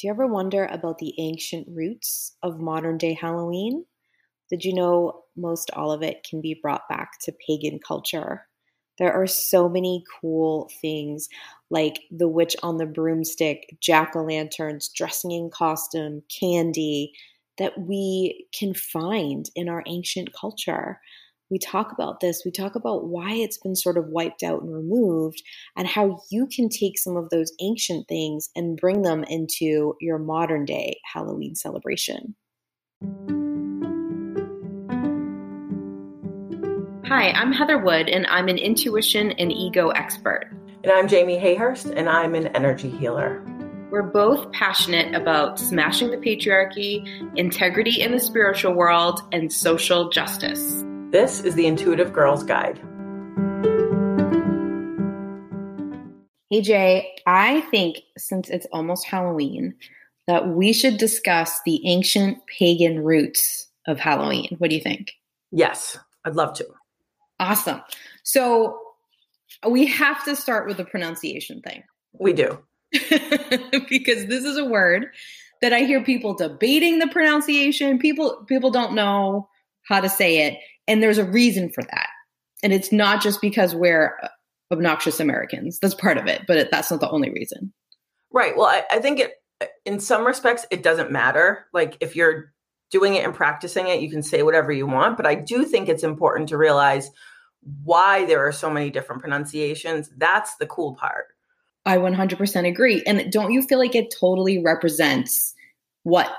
Do you ever wonder about the ancient roots of modern day Halloween? Did you know most all of it can be brought back to pagan culture? There are so many cool things like the witch on the broomstick, jack o' lanterns, dressing in costume, candy that we can find in our ancient culture we talk about this. We talk about why it's been sort of wiped out and removed, and how you can take some of those ancient things and bring them into your modern day Halloween celebration. Hi, I'm Heather Wood, and I'm an intuition and ego expert. And I'm Jamie Hayhurst, and I'm an energy healer. We're both passionate about smashing the patriarchy, integrity in the spiritual world, and social justice. This is the Intuitive Girls Guide. Hey Jay, I think since it's almost Halloween, that we should discuss the ancient pagan roots of Halloween. What do you think? Yes, I'd love to. Awesome. So we have to start with the pronunciation thing. We do. because this is a word that I hear people debating the pronunciation. People people don't know how to say it. And there's a reason for that. And it's not just because we're obnoxious Americans. That's part of it, but it, that's not the only reason. Right. Well, I, I think it, in some respects, it doesn't matter. Like if you're doing it and practicing it, you can say whatever you want. But I do think it's important to realize why there are so many different pronunciations. That's the cool part. I 100% agree. And don't you feel like it totally represents what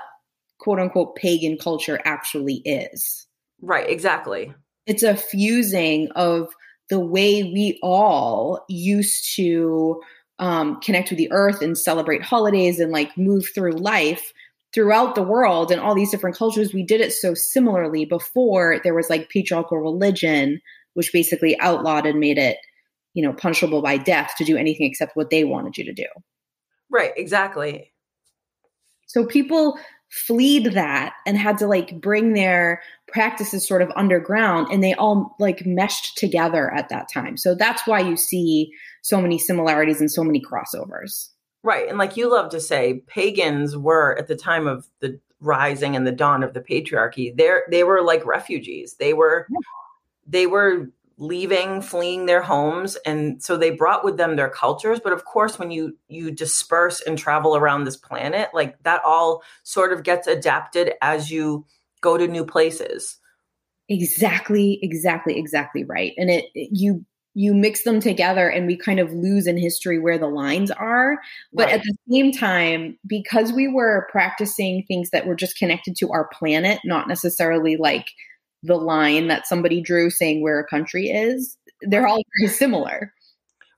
quote unquote pagan culture actually is? Right, exactly. It's a fusing of the way we all used to um, connect with the earth and celebrate holidays and like move through life throughout the world and all these different cultures. We did it so similarly before there was like patriarchal religion, which basically outlawed and made it, you know, punishable by death to do anything except what they wanted you to do. Right, exactly. So people fleed that and had to like bring their practices sort of underground and they all like meshed together at that time. So that's why you see so many similarities and so many crossovers. Right. And like you love to say, pagans were at the time of the rising and the dawn of the patriarchy, they they were like refugees. They were yeah. they were leaving fleeing their homes and so they brought with them their cultures but of course when you you disperse and travel around this planet like that all sort of gets adapted as you go to new places exactly exactly exactly right and it, it you you mix them together and we kind of lose in history where the lines are but right. at the same time because we were practicing things that were just connected to our planet not necessarily like the line that somebody drew saying where a country is, they're all very similar.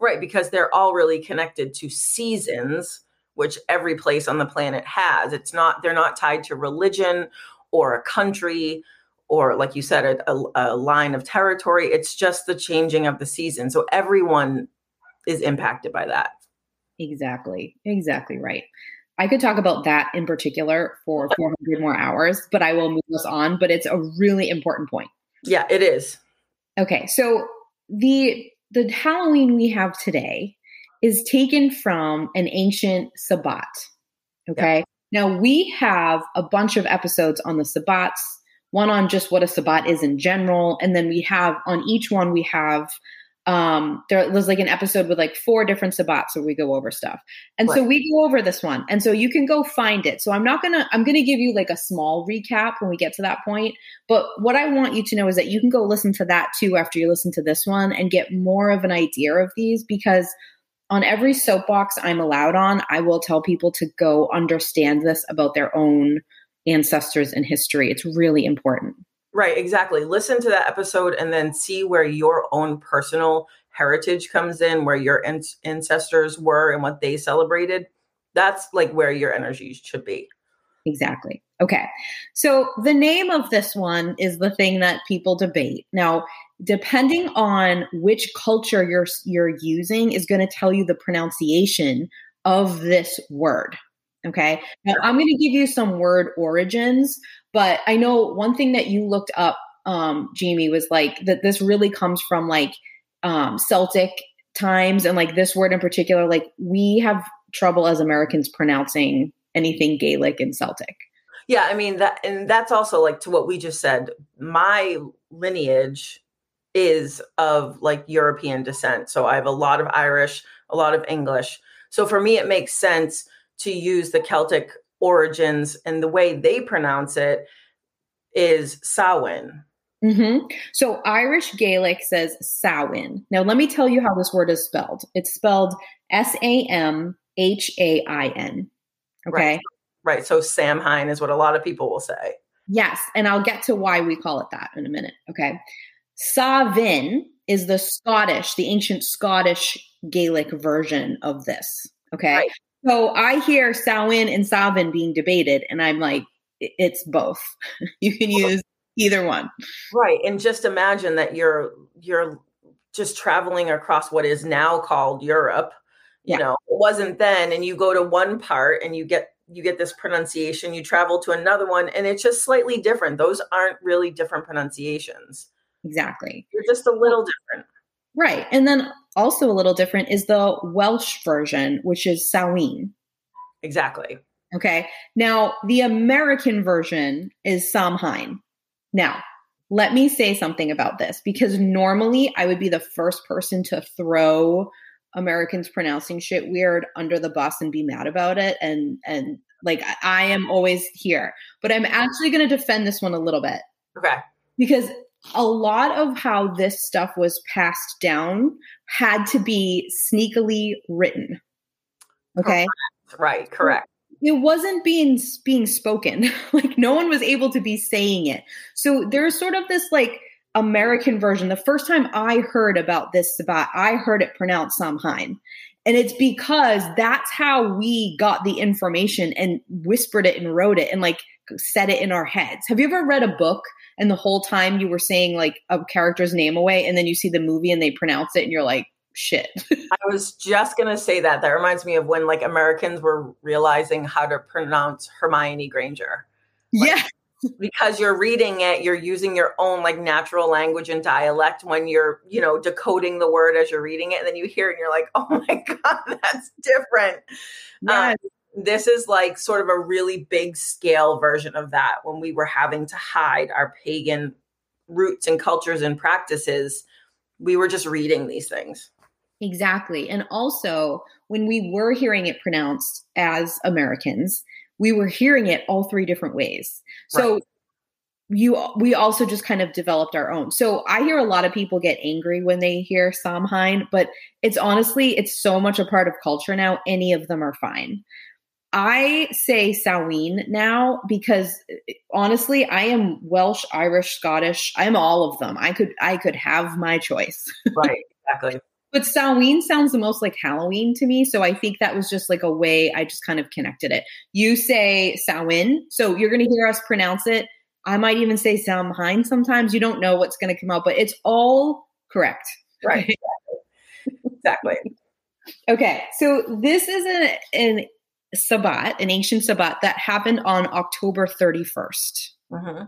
Right, because they're all really connected to seasons, which every place on the planet has. It's not, they're not tied to religion or a country or, like you said, a, a, a line of territory. It's just the changing of the season. So everyone is impacted by that. Exactly, exactly right. I could talk about that in particular for 400 more hours, but I will move us on. But it's a really important point. Yeah, it is. Okay, so the the Halloween we have today is taken from an ancient Sabbat. Okay, yeah. Now we have a bunch of episodes on the Sabbats. One on just what a Sabbat is in general, and then we have on each one we have um there was like an episode with like four different sabbats where we go over stuff and right. so we go over this one and so you can go find it so i'm not gonna i'm gonna give you like a small recap when we get to that point but what i want you to know is that you can go listen to that too after you listen to this one and get more of an idea of these because on every soapbox i'm allowed on i will tell people to go understand this about their own ancestors and history it's really important Right, exactly. Listen to that episode and then see where your own personal heritage comes in, where your ancestors were and what they celebrated. That's like where your energy should be. Exactly. Okay. So the name of this one is the thing that people debate. Now, depending on which culture you're you're using is going to tell you the pronunciation of this word. Okay. Now I'm going to give you some word origins, but I know one thing that you looked up, um, Jamie, was like that this really comes from like um, Celtic times and like this word in particular, like we have trouble as Americans pronouncing anything Gaelic and Celtic. Yeah, I mean that and that's also like to what we just said. My lineage is of like European descent. So I have a lot of Irish, a lot of English. So for me it makes sense to use the Celtic origins and the way they pronounce it is Samhain. Mm-hmm. So Irish Gaelic says Samhain. Now let me tell you how this word is spelled. It's spelled S A M H A I N. Okay. Right. right. So Samhain is what a lot of people will say. Yes. And I'll get to why we call it that in a minute. Okay. Savin is the Scottish, the ancient Scottish Gaelic version of this. Okay. Right. So I hear Samhain and Savin being debated, and I'm like, it's both. you can use either one. Right. And just imagine that you're you're just traveling across what is now called Europe. You yeah. know, it wasn't then, and you go to one part and you get you get this pronunciation, you travel to another one, and it's just slightly different. Those aren't really different pronunciations. Exactly. You're just a little different. Right. And then also a little different is the Welsh version, which is Samhain. Exactly. Okay. Now, the American version is Samhain. Now, let me say something about this because normally I would be the first person to throw Americans pronouncing shit weird under the bus and be mad about it and and like I am always here. But I'm actually going to defend this one a little bit. Okay. Because a lot of how this stuff was passed down had to be sneakily written. Okay? Correct. Right, correct it wasn't being being spoken like no one was able to be saying it so there's sort of this like american version the first time i heard about this sabbat i heard it pronounced samhain and it's because that's how we got the information and whispered it and wrote it and like said it in our heads have you ever read a book and the whole time you were saying like a character's name away and then you see the movie and they pronounce it and you're like shit. I was just gonna say that. That reminds me of when like Americans were realizing how to pronounce Hermione Granger. Like, yeah. Because you're reading it, you're using your own like natural language and dialect when you're, you know, decoding the word as you're reading it, and then you hear it and you're like, "Oh my god, that's different." Yes. Um, this is like sort of a really big scale version of that when we were having to hide our pagan roots and cultures and practices. We were just reading these things. Exactly. And also, when we were hearing it pronounced as Americans, we were hearing it all three different ways. So right. you we also just kind of developed our own. So I hear a lot of people get angry when they hear Samhain, but it's honestly it's so much a part of culture now. Any of them are fine. I say Samhain now because honestly, I am Welsh, Irish, Scottish. I'm all of them. I could I could have my choice. right, exactly. But Samhain sounds the most like Halloween to me. So I think that was just like a way I just kind of connected it. You say Samhain, so you're going to hear us pronounce it. I might even say Samhain sometimes. You don't know what's going to come out, but it's all correct. Right. exactly. okay. So this is an, an Sabbat, an ancient Sabbat that happened on October 31st. Mm-hmm.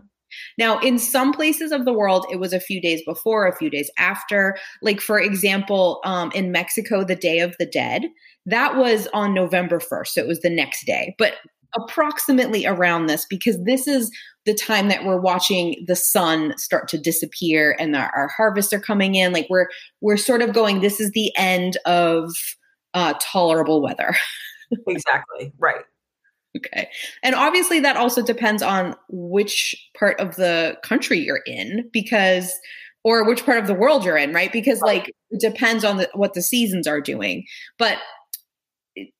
Now, in some places of the world, it was a few days before, a few days after. Like, for example, um, in Mexico, the Day of the Dead, that was on November 1st. So it was the next day, but approximately around this, because this is the time that we're watching the sun start to disappear and our, our harvests are coming in. Like, we're, we're sort of going, this is the end of uh, tolerable weather. exactly. Right. Okay. And obviously, that also depends on which part of the country you're in, because, or which part of the world you're in, right? Because, like, it depends on the, what the seasons are doing. But,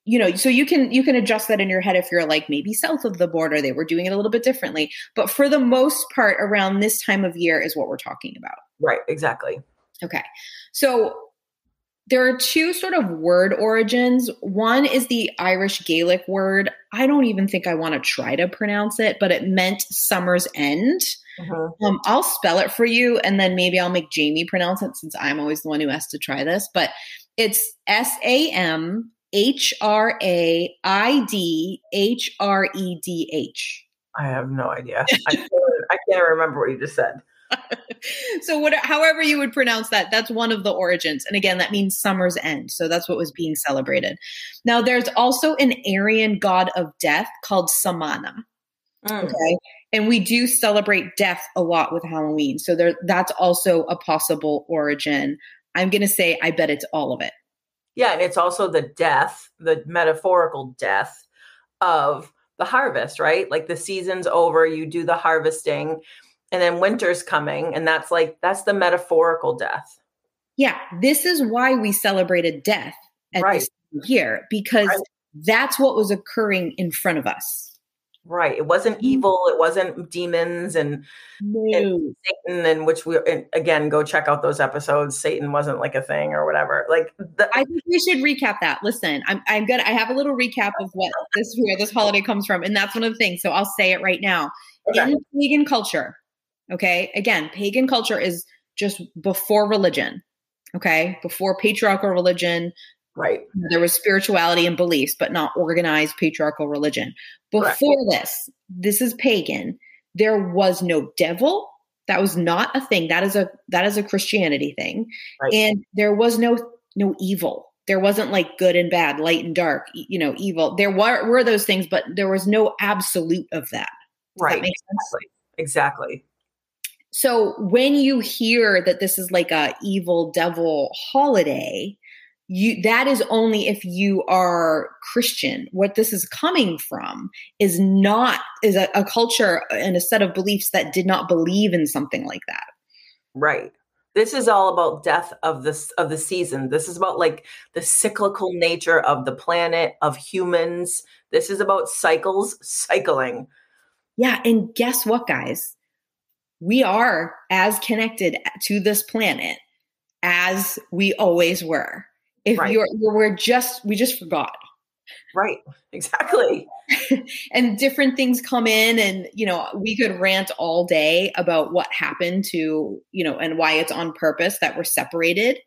you know, so you can you can adjust that in your head if you're like maybe south of the border, they were doing it a little bit differently. But for the most part, around this time of year is what we're talking about. Right. Exactly. Okay. So there are two sort of word origins. One is the Irish Gaelic word. I don't even think I want to try to pronounce it, but it meant summer's end. Mm-hmm. Um, I'll spell it for you, and then maybe I'll make Jamie pronounce it since I'm always the one who has to try this. But it's S A M H R A I D H R E D H. I have no idea. I can't, I can't remember what you just said. so what however you would pronounce that that's one of the origins. And again that means summer's end. So that's what was being celebrated. Now there's also an aryan god of death called samana. Mm. okay? And we do celebrate death a lot with halloween. So there that's also a possible origin. I'm going to say i bet it's all of it. Yeah and it's also the death the metaphorical death of the harvest right? Like the season's over you do the harvesting and then winter's coming and that's like that's the metaphorical death yeah this is why we celebrated death at right. this year because right. that's what was occurring in front of us right it wasn't mm-hmm. evil it wasn't demons and, no. and satan and which we and again go check out those episodes satan wasn't like a thing or whatever like the, i think we should recap that listen i'm i'm gonna i have a little recap of what this where this holiday comes from and that's one of the things so i'll say it right now okay. in pagan culture Okay. Again, pagan culture is just before religion. Okay. Before patriarchal religion. Right. There was spirituality and beliefs, but not organized patriarchal religion. Before right. this, this is pagan. There was no devil. That was not a thing. That is a that is a Christianity thing. Right. And there was no no evil. There wasn't like good and bad, light and dark, you know, evil. There were were those things, but there was no absolute of that. Does right. That exactly. Exactly. So when you hear that this is like a evil devil holiday, you that is only if you are Christian. What this is coming from is not is a, a culture and a set of beliefs that did not believe in something like that. Right. This is all about death of this of the season. This is about like the cyclical nature of the planet of humans. This is about cycles cycling. Yeah and guess what guys we are as connected to this planet as we always were. If right. you're, we're just, we just forgot. Right. Exactly. and different things come in and, you know, we could rant all day about what happened to, you know, and why it's on purpose that we're separated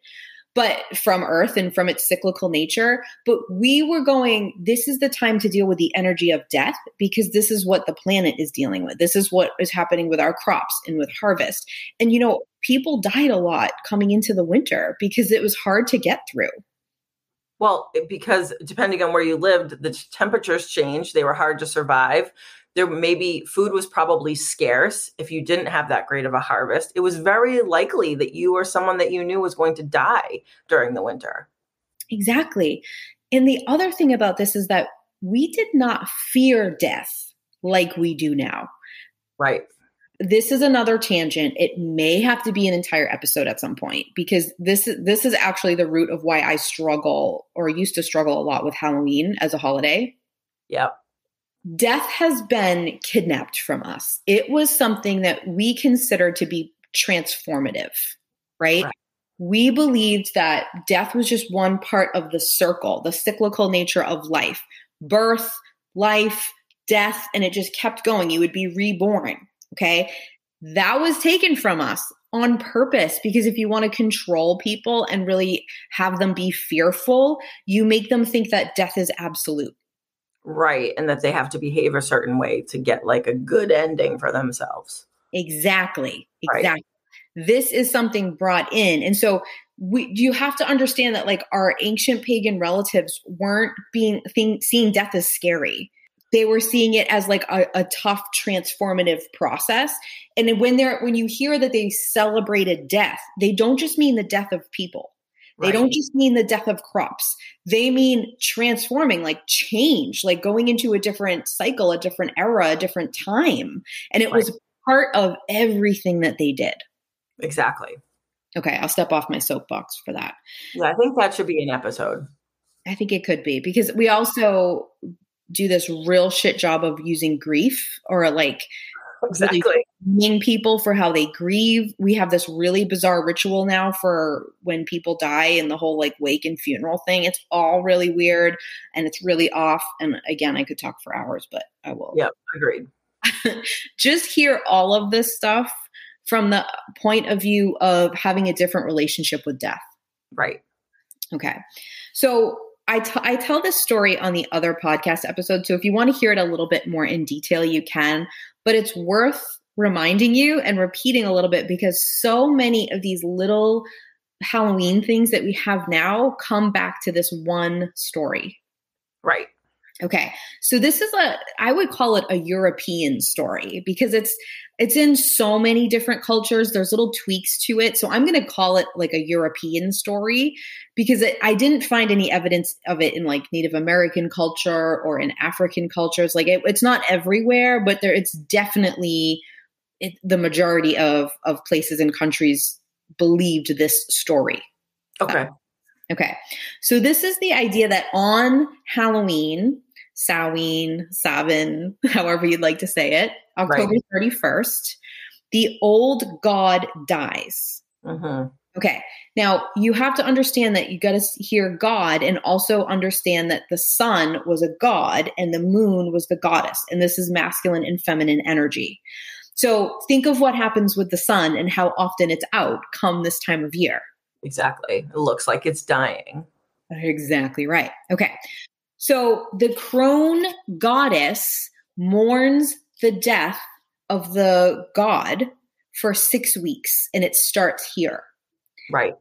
but from earth and from its cyclical nature. But we were going this is the time to deal with the energy of death because this is what the planet is dealing with. This is what is happening with our crops and with harvest. And you know people died a lot coming into the winter because it was hard to get through. Well because depending on where you lived the temperatures changed. They were hard to survive there maybe food was probably scarce if you didn't have that great of a harvest. It was very likely that you or someone that you knew was going to die during the winter. Exactly. And the other thing about this is that we did not fear death like we do now. Right. This is another tangent. It may have to be an entire episode at some point because this is this is actually the root of why i struggle or used to struggle a lot with halloween as a holiday. Yep death has been kidnapped from us. It was something that we considered to be transformative, right? right? We believed that death was just one part of the circle, the cyclical nature of life birth, life, death, and it just kept going. You would be reborn. Okay. That was taken from us on purpose because if you want to control people and really have them be fearful, you make them think that death is absolute. Right. And that they have to behave a certain way to get like a good ending for themselves. Exactly. Exactly. Right. This is something brought in. And so we you have to understand that like our ancient pagan relatives weren't being think, seeing death as scary. They were seeing it as like a, a tough transformative process. And when they're when you hear that they celebrated death, they don't just mean the death of people they don't just mean the death of crops. They mean transforming, like change, like going into a different cycle, a different era, a different time. And it right. was part of everything that they did. Exactly. Okay, I'll step off my soapbox for that. Yeah, I think that should be an episode. I think it could be because we also do this real shit job of using grief or like exactly really people for how they grieve. We have this really bizarre ritual now for when people die and the whole like wake and funeral thing. It's all really weird and it's really off. And again, I could talk for hours, but I will. Yeah, agreed. Just hear all of this stuff from the point of view of having a different relationship with death. Right. Okay. So I, t- I tell this story on the other podcast episode. So if you want to hear it a little bit more in detail, you can but it's worth reminding you and repeating a little bit because so many of these little Halloween things that we have now come back to this one story. Right. Okay. So this is a I would call it a European story because it's it's in so many different cultures. There's little tweaks to it. So I'm going to call it like a European story because it, I didn't find any evidence of it in like Native American culture or in African cultures. Like it, it's not everywhere, but there it's definitely it, the majority of of places and countries believed this story. Okay. Okay. So this is the idea that on Halloween, Samhain, Savin, however you'd like to say it, October right. 31st, the old god dies. Mm-hmm. Okay. Now you have to understand that you got to hear God and also understand that the sun was a god and the moon was the goddess. And this is masculine and feminine energy. So think of what happens with the sun and how often it's out come this time of year. Exactly. It looks like it's dying. Exactly right. Okay. So the crone goddess mourns the death of the god for six weeks, and it starts here. Right.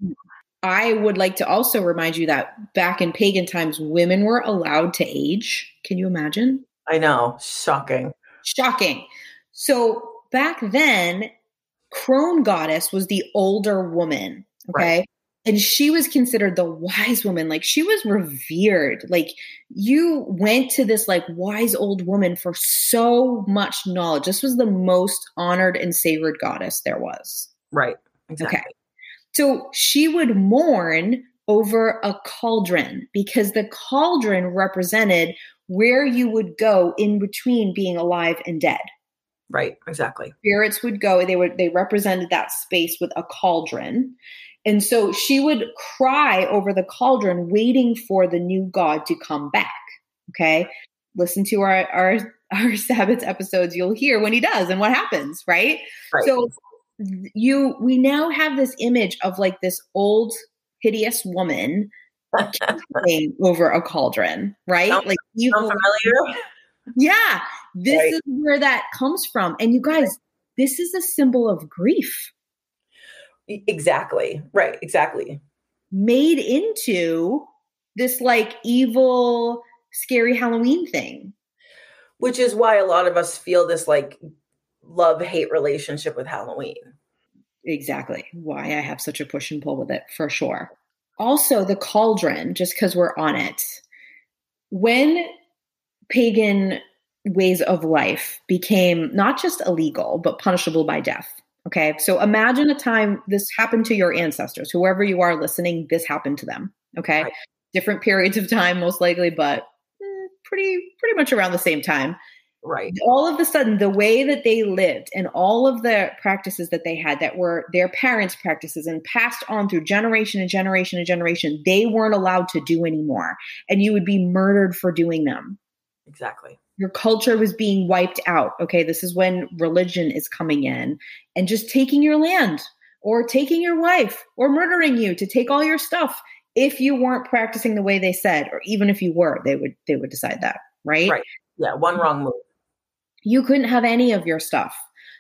I would like to also remind you that back in pagan times, women were allowed to age. Can you imagine? I know. Shocking. Shocking. So back then, crone goddess was the older woman. Okay. Right and she was considered the wise woman. Like she was revered. Like you went to this like wise old woman for so much knowledge. This was the most honored and sacred goddess there was. Right. Exactly. okay. So she would mourn over a cauldron because the cauldron represented where you would go in between being alive and dead right exactly spirits would go they would they represented that space with a cauldron and so she would cry over the cauldron, waiting for the new God to come back. Okay. Listen to our, our, our Sabbath episodes, you'll hear when he does and what happens, right? right? So you we now have this image of like this old hideous woman over a cauldron, right? Sounds, like you familiar. Yeah. This right. is where that comes from. And you guys, this is a symbol of grief. Exactly. Right. Exactly. Made into this like evil, scary Halloween thing. Which is why a lot of us feel this like love hate relationship with Halloween. Exactly. Why I have such a push and pull with it for sure. Also, the cauldron, just because we're on it, when pagan ways of life became not just illegal, but punishable by death Okay. So imagine a time this happened to your ancestors, whoever you are listening, this happened to them. Okay. Right. Different periods of time, most likely, but eh, pretty, pretty much around the same time. Right. All of a sudden, the way that they lived and all of the practices that they had that were their parents' practices and passed on through generation and generation and generation, they weren't allowed to do anymore. And you would be murdered for doing them. Exactly your culture was being wiped out. Okay, this is when religion is coming in and just taking your land or taking your wife or murdering you to take all your stuff if you weren't practicing the way they said or even if you were they would they would decide that right? Right. Yeah one wrong move. You couldn't have any of your stuff.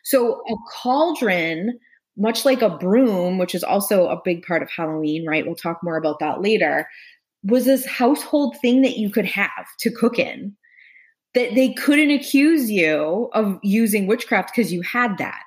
So a cauldron much like a broom which is also a big part of halloween right? We'll talk more about that later was this household thing that you could have to cook in that they couldn't accuse you of using witchcraft because you had that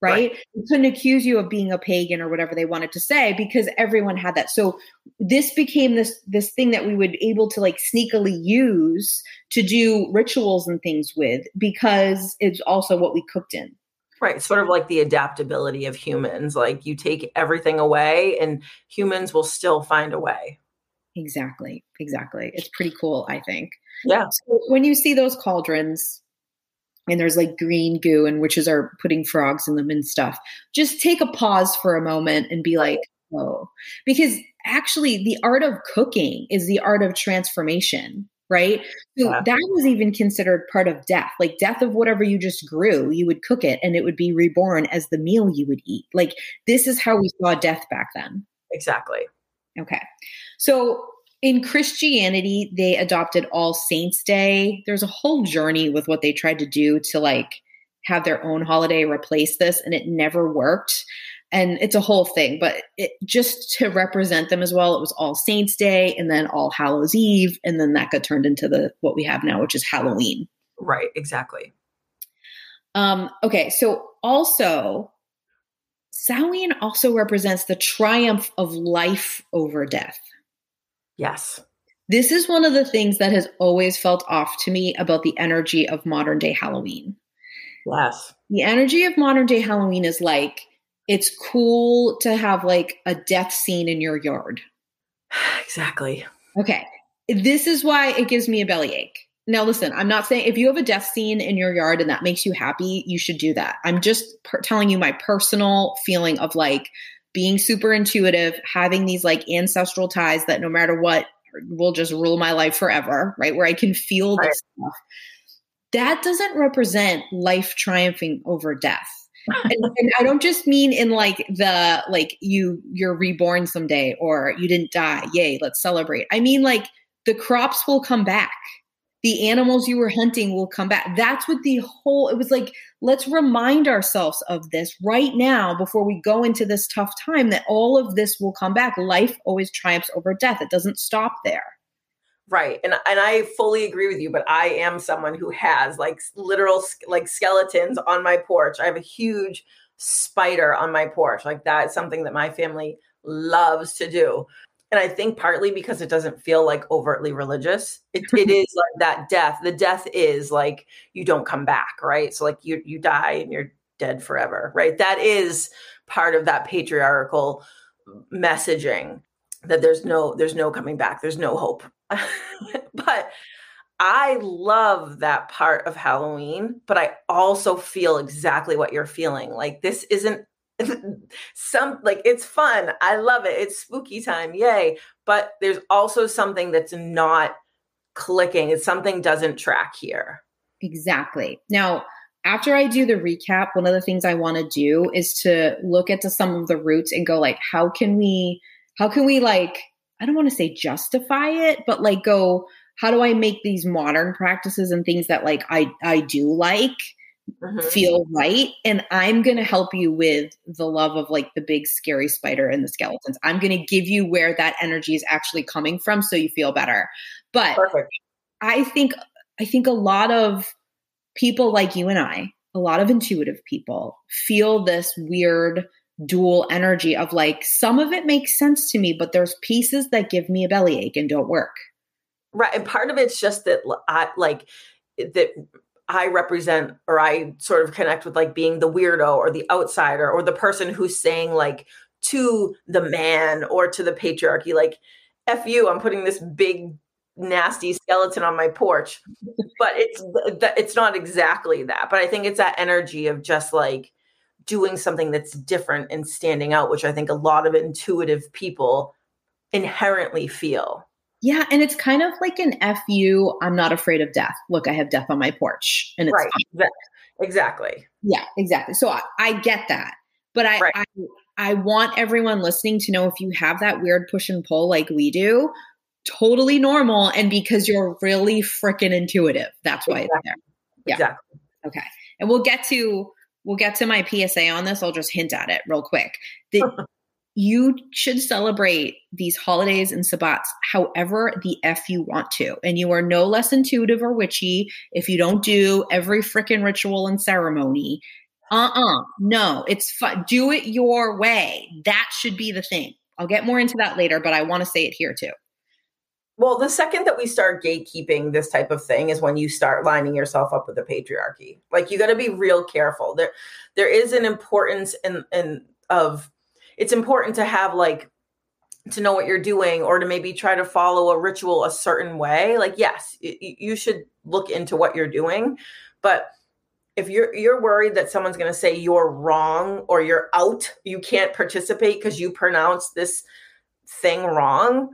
right? right? They couldn't accuse you of being a pagan or whatever they wanted to say because everyone had that. So this became this this thing that we would able to like sneakily use to do rituals and things with because it's also what we cooked in. Right, sort of like the adaptability of humans. Like you take everything away and humans will still find a way. Exactly. Exactly. It's pretty cool, I think. Yeah. So when you see those cauldrons and there's like green goo and witches are putting frogs in them and stuff, just take a pause for a moment and be like, oh, because actually the art of cooking is the art of transformation. Right. So yeah. that was even considered part of death, like death of whatever you just grew, you would cook it and it would be reborn as the meal you would eat. Like this is how we saw death back then. Exactly. Okay. So in Christianity, they adopted All Saints Day. There's a whole journey with what they tried to do to like have their own holiday replace this and it never worked and it's a whole thing but it, just to represent them as well it was all saints day and then all hallows eve and then that got turned into the what we have now which is halloween right exactly um okay so also Samhain also represents the triumph of life over death. Yes. This is one of the things that has always felt off to me about the energy of modern day Halloween. Yes. The energy of modern day Halloween is like it's cool to have like a death scene in your yard. Exactly. Okay. This is why it gives me a bellyache. Now, listen, I'm not saying if you have a death scene in your yard and that makes you happy, you should do that. I'm just per- telling you my personal feeling of like being super intuitive, having these like ancestral ties that no matter what will just rule my life forever, right? Where I can feel right. this stuff. That doesn't represent life triumphing over death. and, and, I don't just mean in like the like you you're reborn someday or you didn't die. Yay, let's celebrate. I mean like the crops will come back the animals you were hunting will come back. That's what the whole, it was like, let's remind ourselves of this right now before we go into this tough time that all of this will come back. Life always triumphs over death, it doesn't stop there. Right. And and I fully agree with you, but I am someone who has like literal like skeletons on my porch. I have a huge spider on my porch. Like that's something that my family loves to do and I think partly because it doesn't feel like overtly religious. It, it is like that death. The death is like you don't come back, right? So like you you die and you're dead forever, right? That is part of that patriarchal messaging that there's no there's no coming back. There's no hope. but I love that part of Halloween, but I also feel exactly what you're feeling. Like this isn't some like it's fun. I love it. It's spooky time. Yay. But there's also something that's not clicking. It's something doesn't track here. Exactly. Now, after I do the recap, one of the things I want to do is to look at to some of the roots and go like how can we how can we like I don't want to say justify it, but like go how do I make these modern practices and things that like I I do like mm-hmm. feel right. And I'm going to help you with the love of like the big scary spider and the skeletons. I'm going to give you where that energy is actually coming from so you feel better. But Perfect. I think I think a lot of people like you and I, a lot of intuitive people feel this weird dual energy of like some of it makes sense to me, but there's pieces that give me a bellyache and don't work. Right. And part of it's just that I like that I represent or I sort of connect with like being the weirdo or the outsider or the person who's saying like to the man or to the patriarchy, like, F you, I'm putting this big nasty skeleton on my porch. but it's it's not exactly that. But I think it's that energy of just like doing something that's different and standing out, which I think a lot of intuitive people inherently feel. Yeah, and it's kind of like an fu. I'm not afraid of death. Look, I have death on my porch, and it's right. Fine. Exactly. Yeah, exactly. So I, I get that, but I, right. I I want everyone listening to know if you have that weird push and pull like we do, totally normal, and because you're really freaking intuitive, that's why exactly. it's there. Yeah. Exactly. Okay, and we'll get to we'll get to my PSA on this. I'll just hint at it real quick. The you should celebrate these holidays and sabbats however the F you want to. And you are no less intuitive or witchy if you don't do every freaking ritual and ceremony. Uh uh No, it's fun. Do it your way. That should be the thing. I'll get more into that later, but I want to say it here too. Well, the second that we start gatekeeping this type of thing is when you start lining yourself up with the patriarchy. Like you got to be real careful. There, there is an importance in, in of it's important to have like to know what you're doing or to maybe try to follow a ritual a certain way. Like yes you should look into what you're doing but if you're you're worried that someone's going to say you're wrong or you're out you can't participate because you pronounce this thing wrong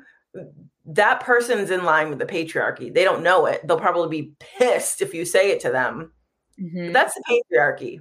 that person's in line with the patriarchy. They don't know it. They'll probably be pissed if you say it to them. Mm-hmm. that's the patriarchy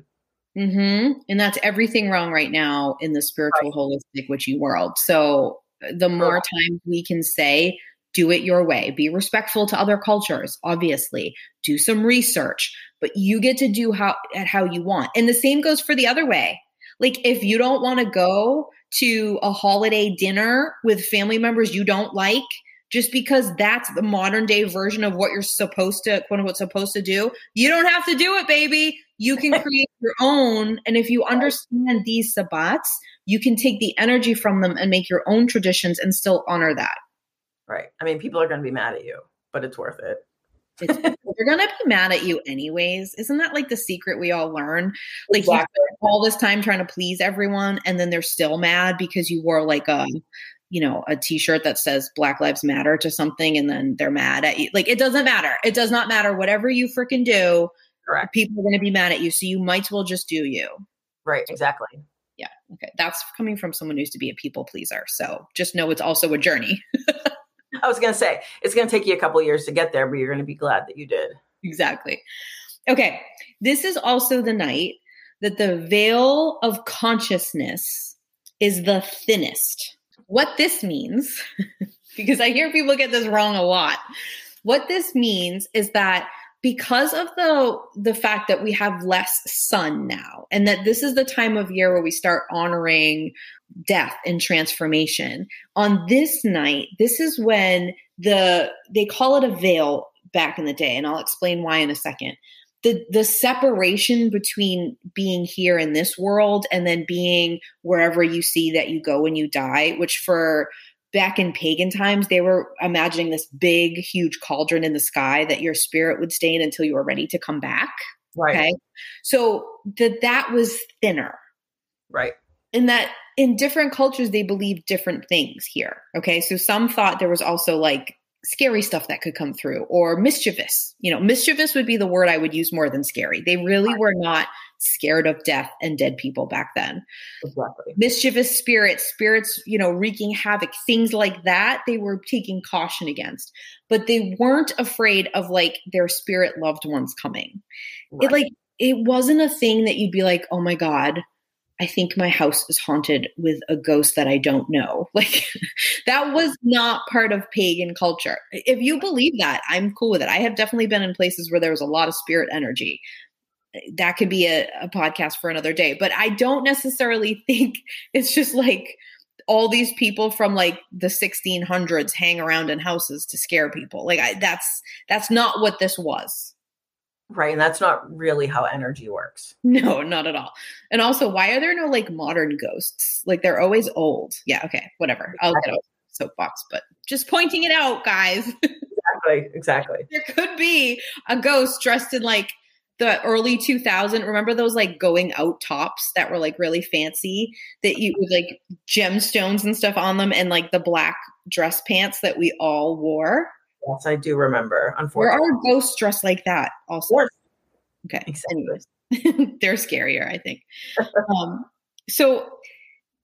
Mm-hmm. And that's everything wrong right now in the spiritual, holistic, witchy world. So the more times we can say, do it your way, be respectful to other cultures, obviously, do some research, but you get to do how at how you want. And the same goes for the other way. Like if you don't want to go to a holiday dinner with family members you don't like, just because that's the modern day version of what you're supposed to quote unquote supposed to do, you don't have to do it, baby. You can create your own. And if you understand these sabbats, you can take the energy from them and make your own traditions and still honor that. Right. I mean, people are going to be mad at you, but it's worth it. It's, they're gonna be mad at you anyways. Isn't that like the secret we all learn? Like exactly. all this time trying to please everyone, and then they're still mad because you wore like a, you know, a T-shirt that says Black Lives Matter to something, and then they're mad at you. Like it doesn't matter. It does not matter. Whatever you freaking do, Correct. people are gonna be mad at you. So you might as well just do you. Right. Exactly. Yeah. Okay. That's coming from someone who used to be a people pleaser. So just know it's also a journey. I was going to say it's going to take you a couple years to get there, but you're going to be glad that you did. Exactly. Okay. This is also the night that the veil of consciousness is the thinnest. What this means, because I hear people get this wrong a lot. What this means is that because of the the fact that we have less sun now and that this is the time of year where we start honoring death and transformation on this night this is when the they call it a veil back in the day and I'll explain why in a second the the separation between being here in this world and then being wherever you see that you go when you die which for back in pagan times, they were imagining this big, huge cauldron in the sky that your spirit would stay in until you were ready to come back. Right. Okay. So that that was thinner. Right. And that in different cultures they believed different things here. Okay. So some thought there was also like scary stuff that could come through or mischievous. You know, mischievous would be the word I would use more than scary. They really were not scared of death and dead people back then. Exactly. Mischievous spirits, spirits, you know, wreaking havoc, things like that, they were taking caution against. But they weren't afraid of like their spirit loved ones coming. Right. It like it wasn't a thing that you'd be like, "Oh my god, I think my house is haunted with a ghost that I don't know. Like that was not part of pagan culture. If you believe that, I'm cool with it. I have definitely been in places where there was a lot of spirit energy. That could be a, a podcast for another day. But I don't necessarily think it's just like all these people from like the 1600s hang around in houses to scare people. Like I, that's that's not what this was. Right. And that's not really how energy works. No, not at all. And also, why are there no like modern ghosts? Like they're always old. Yeah. Okay. Whatever. I'll get out soapbox, but just pointing it out, guys. exactly. Exactly. there could be a ghost dressed in like the early 2000 remember those like going out tops that were like really fancy that you with like gemstones and stuff on them and like the black dress pants that we all wore Yes, I do remember. Unfortunately, there are ghosts dressed like that. Also, okay. Anyways, they're scarier, I think. um, so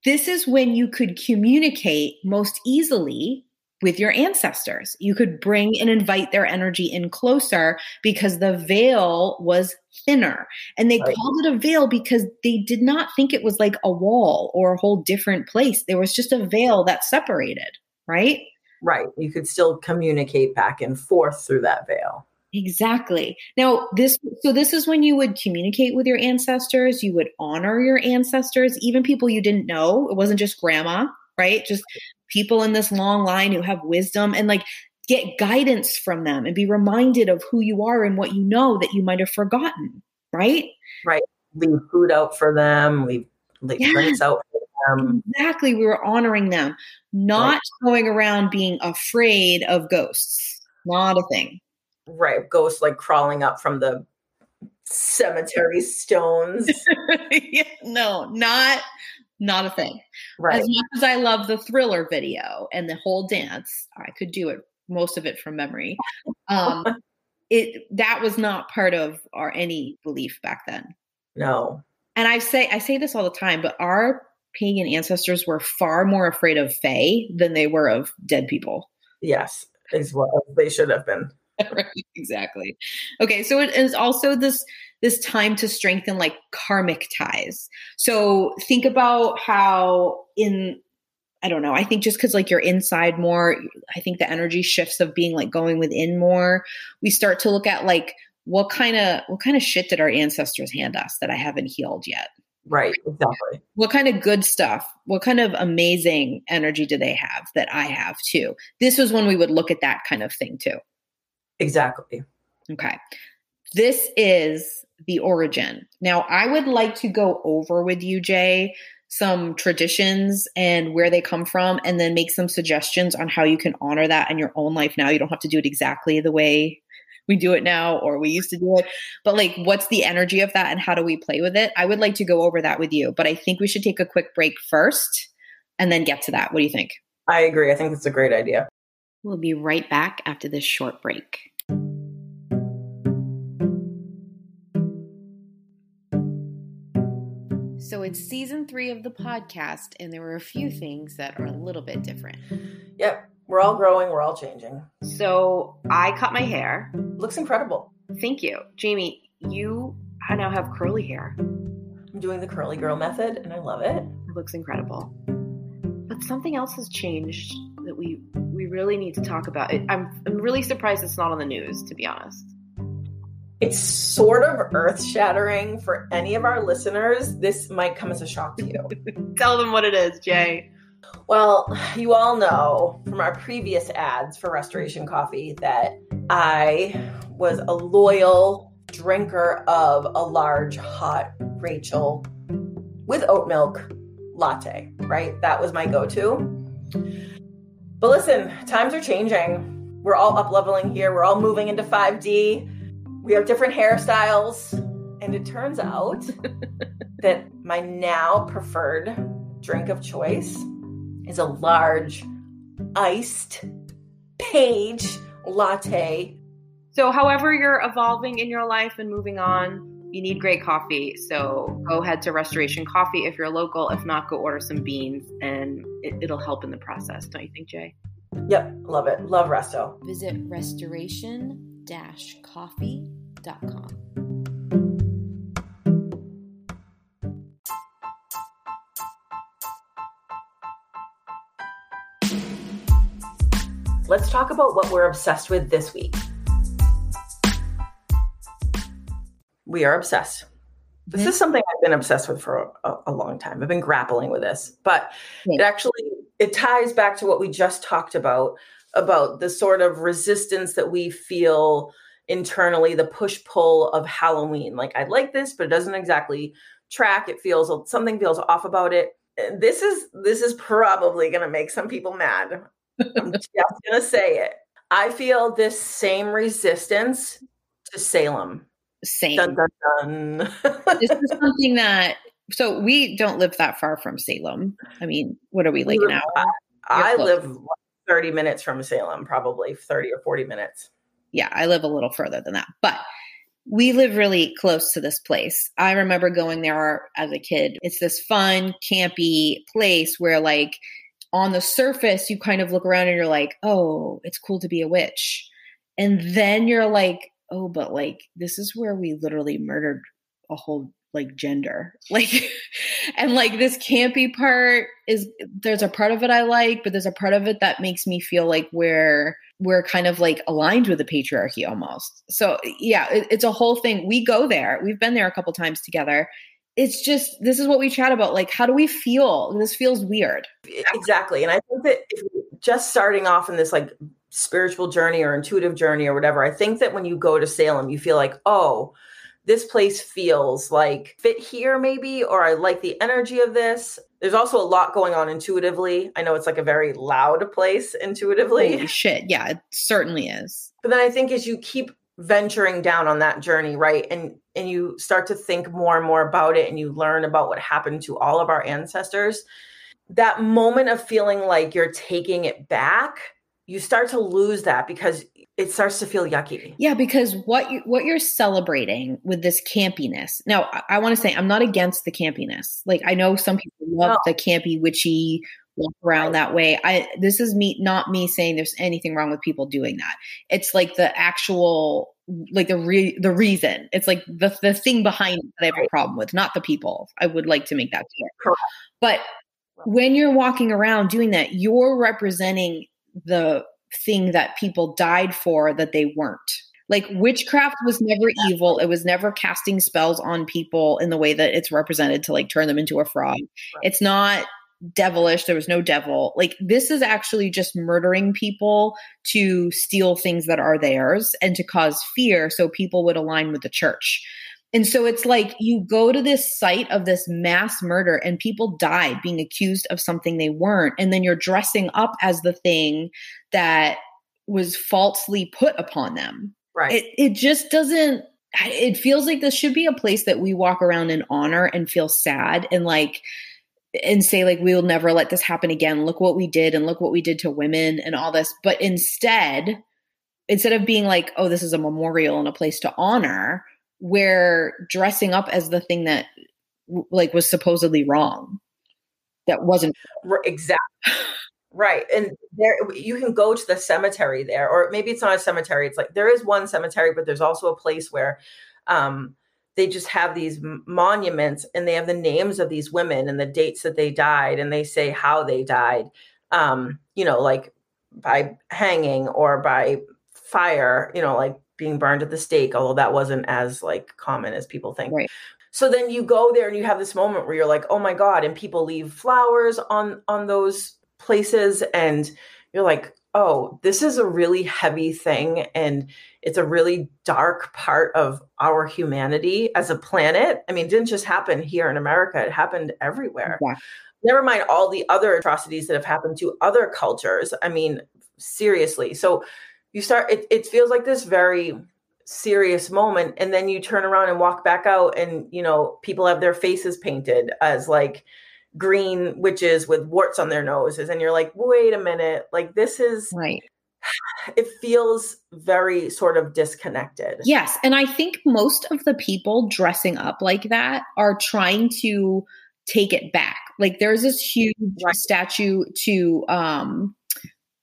this is when you could communicate most easily with your ancestors. You could bring and invite their energy in closer because the veil was thinner. And they right. called it a veil because they did not think it was like a wall or a whole different place. There was just a veil that separated, right? Right. You could still communicate back and forth through that veil. Exactly. Now, this so this is when you would communicate with your ancestors, you would honor your ancestors, even people you didn't know. It wasn't just grandma, right? Just people in this long line who have wisdom and like get guidance from them and be reminded of who you are and what you know that you might have forgotten, right? Right. Leave food out for them, leave leave yeah. drinks out um, exactly. We were honoring them, not right. going around being afraid of ghosts. Not a thing. Right. Ghosts like crawling up from the cemetery stones. yeah, no, not not a thing. Right. As much as I love the thriller video and the whole dance, I could do it most of it from memory. Um, it that was not part of our any belief back then. No. And I say I say this all the time, but our pagan ancestors were far more afraid of fae than they were of dead people. Yes, as well they should have been. right, exactly. Okay, so it is also this this time to strengthen like karmic ties. So think about how in I don't know. I think just because like you're inside more, I think the energy shifts of being like going within more. We start to look at like what kind of what kind of shit did our ancestors hand us that I haven't healed yet? Right, exactly. What kind of good stuff, what kind of amazing energy do they have that I have too? This was when we would look at that kind of thing too. Exactly. Okay. This is the origin. Now, I would like to go over with you, Jay, some traditions and where they come from, and then make some suggestions on how you can honor that in your own life now. You don't have to do it exactly the way we do it now or we used to do it, but like, what's the energy of that and how do we play with it? I would like to go over that with you, but I think we should take a quick break first and then get to that. What do you think? I agree. I think that's a great idea. We'll be right back after this short break. So it's season three of the podcast, and there were a few things that are a little bit different. Yep. We're all growing, we're all changing. So I cut my hair. Looks incredible. Thank you. Jamie, you I now have curly hair. I'm doing the curly girl method and I love it. It looks incredible. But something else has changed that we we really need to talk about. I'm I'm really surprised it's not on the news, to be honest. It's sort of earth shattering for any of our listeners. This might come as a shock to you. Tell them what it is, Jay. Well, you all know from our previous ads for Restoration Coffee that I was a loyal drinker of a large hot Rachel with oat milk latte, right? That was my go to. But listen, times are changing. We're all up leveling here. We're all moving into 5D we have different hairstyles. And it turns out that my now preferred drink of choice is a large iced page latte. So, however, you're evolving in your life and moving on, you need great coffee. So, go ahead to Restoration Coffee if you're local. If not, go order some beans and it, will help in the process. Don't you think, Jay? Yep, love it. Love Resto. Visit restoration coffee.com. Let's talk about what we're obsessed with this week. We are obsessed. This is something I've been obsessed with for a, a, long time. I've been grappling with this, but it actually it ties back to what we just talked about about the sort of resistance that we feel internally, the push pull of Halloween. Like, I like this, but it doesn't exactly track. It feels something feels off about it. This is this is probably going to make some people mad. I'm just going to say it. I feel this same resistance to Salem. Same. Dun, dun, dun. this is something that so we don't live that far from Salem. I mean, what are we like now? I, I live 30 minutes from Salem, probably 30 or 40 minutes. Yeah, I live a little further than that. But we live really close to this place. I remember going there as a kid. It's this fun, campy place where, like, on the surface, you kind of look around and you're like, oh, it's cool to be a witch. And then you're like, oh, but like, this is where we literally murdered a whole like gender. Like and like this campy part is there's a part of it i like but there's a part of it that makes me feel like we're we're kind of like aligned with the patriarchy almost. So yeah it, it's a whole thing. We go there. We've been there a couple times together it's just this is what we chat about. Like how do we feel? And this feels weird. Exactly. And i think that just starting off in this like spiritual journey or intuitive journey or whatever i think that when you go to salem you feel like oh this place feels like fit here maybe or i like the energy of this. There's also a lot going on intuitively. I know it's like a very loud place intuitively. Holy shit. Yeah it certainly is. But then i think as you keep venturing down on that journey right and and you start to think more and more about it and you learn about what happened to all of our ancestors that moment of feeling like you're taking it back you start to lose that because it starts to feel yucky. Yeah, because what you what you're celebrating with this campiness. Now, I, I want to say I'm not against the campiness. Like I know some people love no. the campy, witchy walk around that way. I this is me not me saying there's anything wrong with people doing that. It's like the actual like the re- the reason. It's like the the thing behind it that I have a problem with, not the people. I would like to make that clear. Correct. But when you're walking around doing that, you're representing the thing that people died for that they weren't. Like witchcraft was never evil. It was never casting spells on people in the way that it's represented to like turn them into a frog. It's not devilish. There was no devil. Like this is actually just murdering people to steal things that are theirs and to cause fear so people would align with the church. And so it's like you go to this site of this mass murder and people died being accused of something they weren't. And then you're dressing up as the thing that was falsely put upon them. Right. It, it just doesn't, it feels like this should be a place that we walk around in honor and feel sad and like, and say like we will never let this happen again. Look what we did and look what we did to women and all this. But instead instead of being like oh this is a memorial and a place to honor we're dressing up as the thing that like was supposedly wrong. That wasn't exactly right and there you can go to the cemetery there or maybe it's not a cemetery it's like there is one cemetery but there's also a place where um they just have these monuments and they have the names of these women and the dates that they died and they say how they died um you know like by hanging or by fire you know like being burned at the stake although that wasn't as like common as people think right. so then you go there and you have this moment where you're like oh my god and people leave flowers on on those places and you're like oh this is a really heavy thing and it's a really dark part of our humanity as a planet. I mean it didn't just happen here in america it happened everywhere. Yeah. never mind all the other atrocities that have happened to other cultures. I mean seriously. So you start it, it feels like this very serious moment and then you turn around and walk back out and you know people have their faces painted as like green witches with warts on their noses and you're like wait a minute like this is right it feels very sort of disconnected yes and i think most of the people dressing up like that are trying to take it back like there's this huge right. statue to um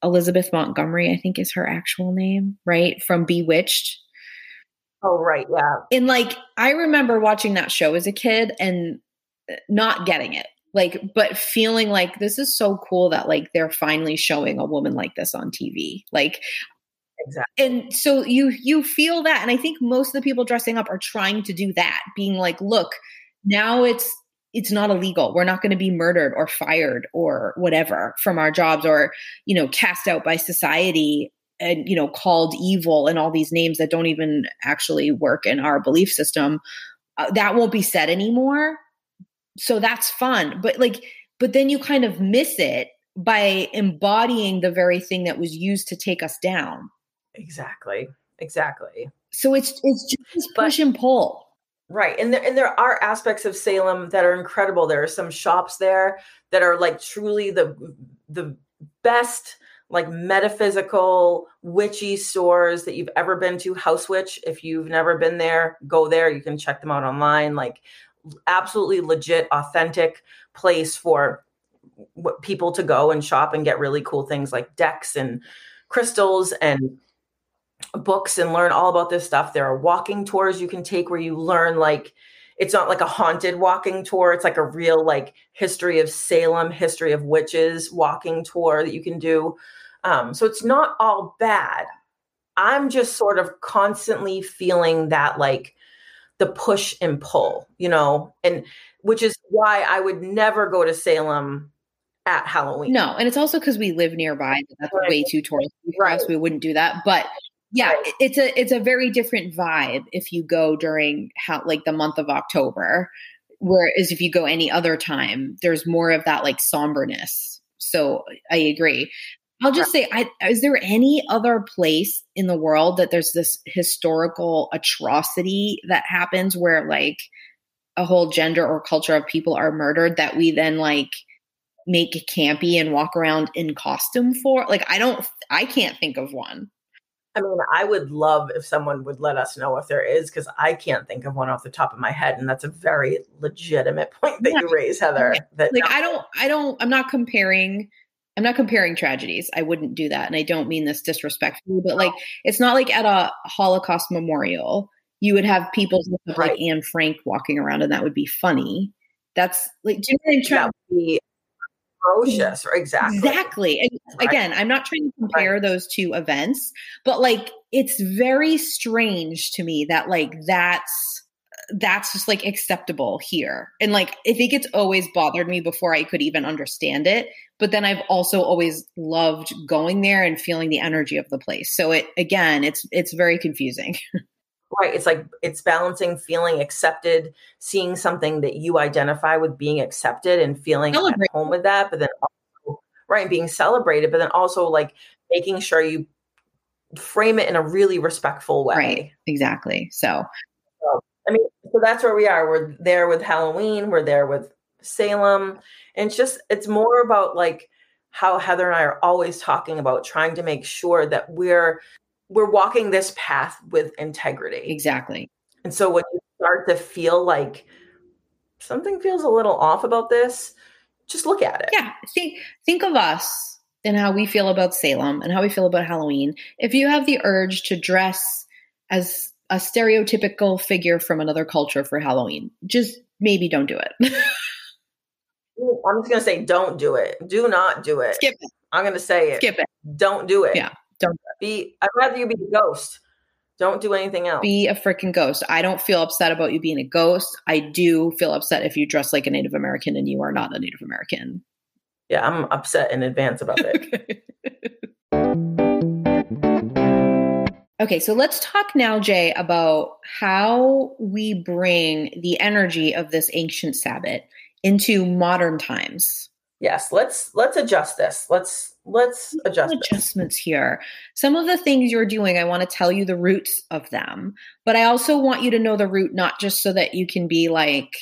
Elizabeth Montgomery, I think is her actual name, right? From Bewitched. Oh, right. Yeah. And like, I remember watching that show as a kid and uh, not getting it. Like, but feeling like this is so cool that like they're finally showing a woman like this on TV. Like, Exactly. And so you you feel that and I think most of the people dressing up are trying to do that, being like, look, now it's it's not illegal. We're not going to be murdered or fired or whatever from our jobs or, you know, cast out by society and, you know, called evil and all these names that don't even actually work in our belief system. Uh, that won't be said anymore. So that's fun. But like, but then you kind of miss it by embodying the very thing that was used to take us down. Exactly. Exactly. So it's it's just push and pull. Right. And there, and there are aspects of Salem that are incredible. There are some shops there that are like truly the the best like metaphysical witchy stores that you've ever been to house witch if you've never been there go there you can check them out online like absolutely legit authentic place for people to go and shop and get really cool things like decks and crystals and books and learn all about this stuff. There are walking tours you can take where you learn like it's not like a haunted walking tour. It's like a real like history of Salem, history of witches walking tour that you can do. Um, so it's not all bad. I'm just sort of constantly feeling that like the push and pull, you know, and which is why I would never go to Salem at Halloween. No, and it's also because we live nearby. That's right. way too touristy for right. us. We wouldn't do that. But yeah right. it's a it's a very different vibe if you go during how like the month of october whereas if you go any other time there's more of that like somberness so i agree i'll just say I, is there any other place in the world that there's this historical atrocity that happens where like a whole gender or culture of people are murdered that we then like make campy and walk around in costume for like i don't i can't think of one I mean, I would love if someone would let us know if there is, because I can't think of one off the top of my head, and that's a very legitimate point that yeah. you raise, Heather. That like I don't, I don't, I'm not comparing. I'm not comparing tragedies. I wouldn't do that, and I don't mean this disrespectfully, but like it's not like at a Holocaust memorial you would have people right. like Anne Frank walking around, and that would be funny. That's like, do you know what I'm trying? That would be ferocious. Or mm. exactly. Exactly. And Right. again, I'm not trying to compare those two events, but like it's very strange to me that like that's that's just like acceptable here. And like I think it's always bothered me before I could even understand it. But then I've also always loved going there and feeling the energy of the place. So it again, it's it's very confusing. Right. It's like it's balancing feeling accepted, seeing something that you identify with being accepted and feeling Celebrate. at home with that, but then also, right, being celebrated, but then also like making sure you frame it in a really respectful way. Right. Exactly. So I mean, so that's where we are. We're there with Halloween, we're there with Salem. And it's just, it's more about like how Heather and I are always talking about trying to make sure that we're we're walking this path with integrity. exactly. And so when you start to feel like something feels a little off about this, just look at it. Yeah. Think think of us and how we feel about Salem and how we feel about Halloween. If you have the urge to dress as a stereotypical figure from another culture for Halloween, just maybe don't do it. I'm just gonna say, don't do it. Do not do it. Skip it. I'm gonna say it. Skip it. Don't do it. Yeah, don't be. I'd rather you be a ghost. Don't do anything else. Be a freaking ghost. I don't feel upset about you being a ghost. I do feel upset if you dress like a Native American and you are not a Native American. yeah, I'm upset in advance about it. Okay, so let's talk now, Jay, about how we bring the energy of this ancient Sabbath into modern times. yes, let's let's adjust this. Let's let's adjust this. adjustments here. Some of the things you're doing, I want to tell you the roots of them, but I also want you to know the root, not just so that you can be like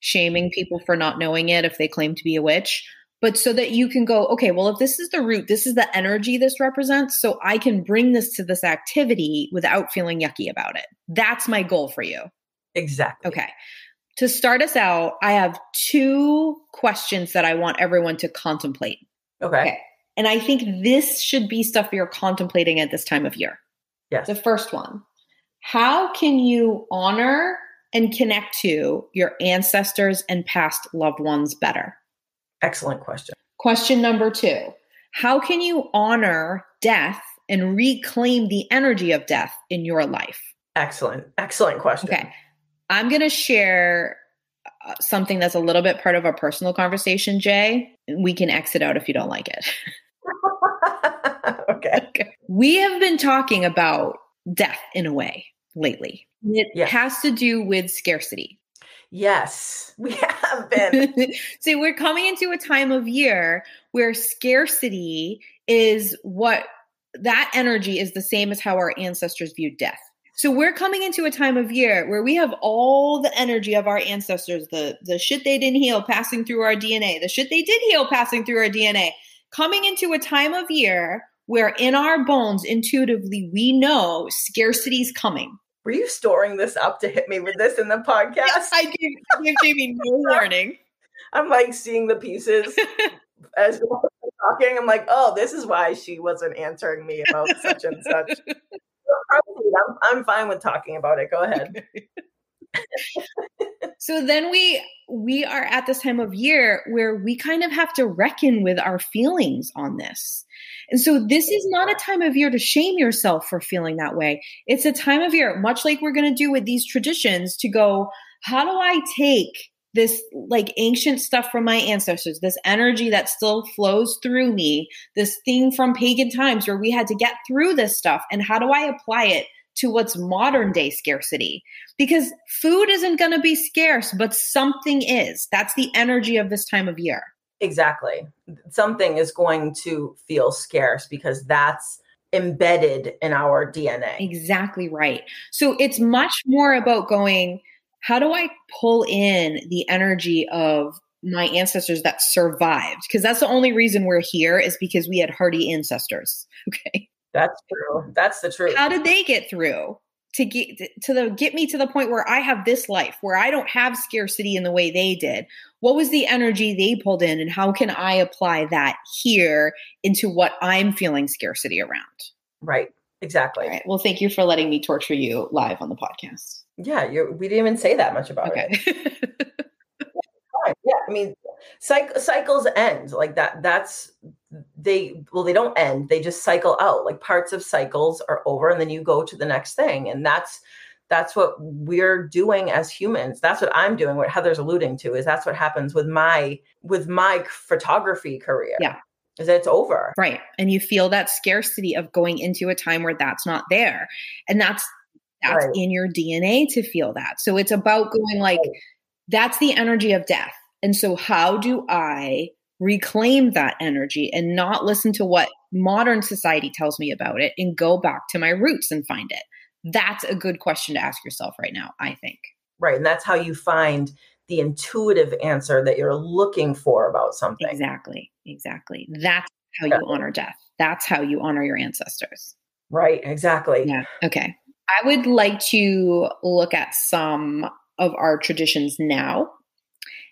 shaming people for not knowing it if they claim to be a witch, but so that you can go, okay, well, if this is the root, this is the energy this represents, so I can bring this to this activity without feeling yucky about it. That's my goal for you. Exactly. Okay. To start us out, I have two questions that I want everyone to contemplate. Okay. Okay. And I think this should be stuff you're contemplating at this time of year. Yes. The first one How can you honor and connect to your ancestors and past loved ones better? Excellent question. Question number two How can you honor death and reclaim the energy of death in your life? Excellent. Excellent question. Okay. I'm going to share uh, something that's a little bit part of our personal conversation, Jay. We can exit out if you don't like it. okay. We have been talking about death in a way lately. It Yes. has to do with scarcity. Yes, we have been. so we're coming into a time of year where scarcity is what that energy is the same as how our ancestors viewed death. So we're coming into a time of year where we have all the energy of our ancestors, the the shit they didn't heal passing through our DNA, the shit they did heal passing through our DNA, coming into a time of year where in our bones intuitively we know scarcity's coming. Were you storing this up to hit me with this in the podcast? I gave, I gave Jamie no warning. I'm like seeing the pieces as we're talking. I'm like, oh, this is why she wasn't answering me about such and such. I'm, I'm fine with talking about it. Go ahead. so then we we are at this time of year where we kind of have to reckon with our feelings on this. And so this is not a time of year to shame yourself for feeling that way. It's a time of year much like we're going to do with these traditions to go how do i take this like ancient stuff from my ancestors this energy that still flows through me this thing from pagan times where we had to get through this stuff and how do i apply it to what's modern day scarcity because food isn't going to be scarce, but something is. That's the energy of this time of year. Exactly. Something is going to feel scarce because that's embedded in our DNA. Exactly right. So it's much more about going, how do I pull in the energy of my ancestors that survived? Because that's the only reason we're here is because we had hardy ancestors. Okay. That's true. That's the truth. How did they get through? to get to the get me to the point where I have this life where I don't have scarcity in the way they did. What was the energy they pulled in and how can I apply that here into what I'm feeling scarcity around? Right. Exactly. Right. Well, thank you for letting me torture you live on the podcast. Yeah, you we didn't even say that much about Okay. it. Yeah, I mean, Cycle, cycles end like that. That's they well, they don't end. They just cycle out. Like parts of cycles are over, and then you go to the next thing, and that's that's what we're doing as humans that's what i'm doing what heather's alluding to is that's what happens with my with my photography career yeah is that it's over right and you feel that scarcity of going into a time where that's not there and that's that's right. in your dna to feel that so it's about going like right. that's the energy of death and so how do i reclaim that energy and not listen to what modern society tells me about it and go back to my roots and find it that's a good question to ask yourself right now, I think. Right. And that's how you find the intuitive answer that you're looking for about something. Exactly. Exactly. That's how you honor death. That's how you honor your ancestors. Right. Exactly. Yeah. Okay. I would like to look at some of our traditions now.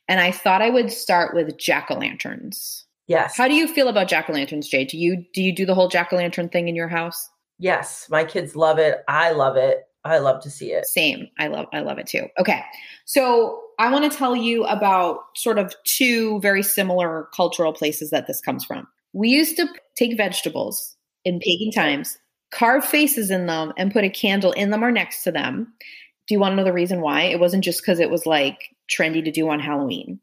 And I thought I would start with jack o' lanterns. Yes. How do you feel about jack o' lanterns, Jay? Do you do you do the whole jack o' lantern thing in your house? Yes, my kids love it. I love it. I love to see it. Same. I love I love it too. Okay. So, I want to tell you about sort of two very similar cultural places that this comes from. We used to take vegetables in pagan times, carve faces in them and put a candle in them or next to them. Do you want to know the reason why? It wasn't just cuz it was like trendy to do on Halloween.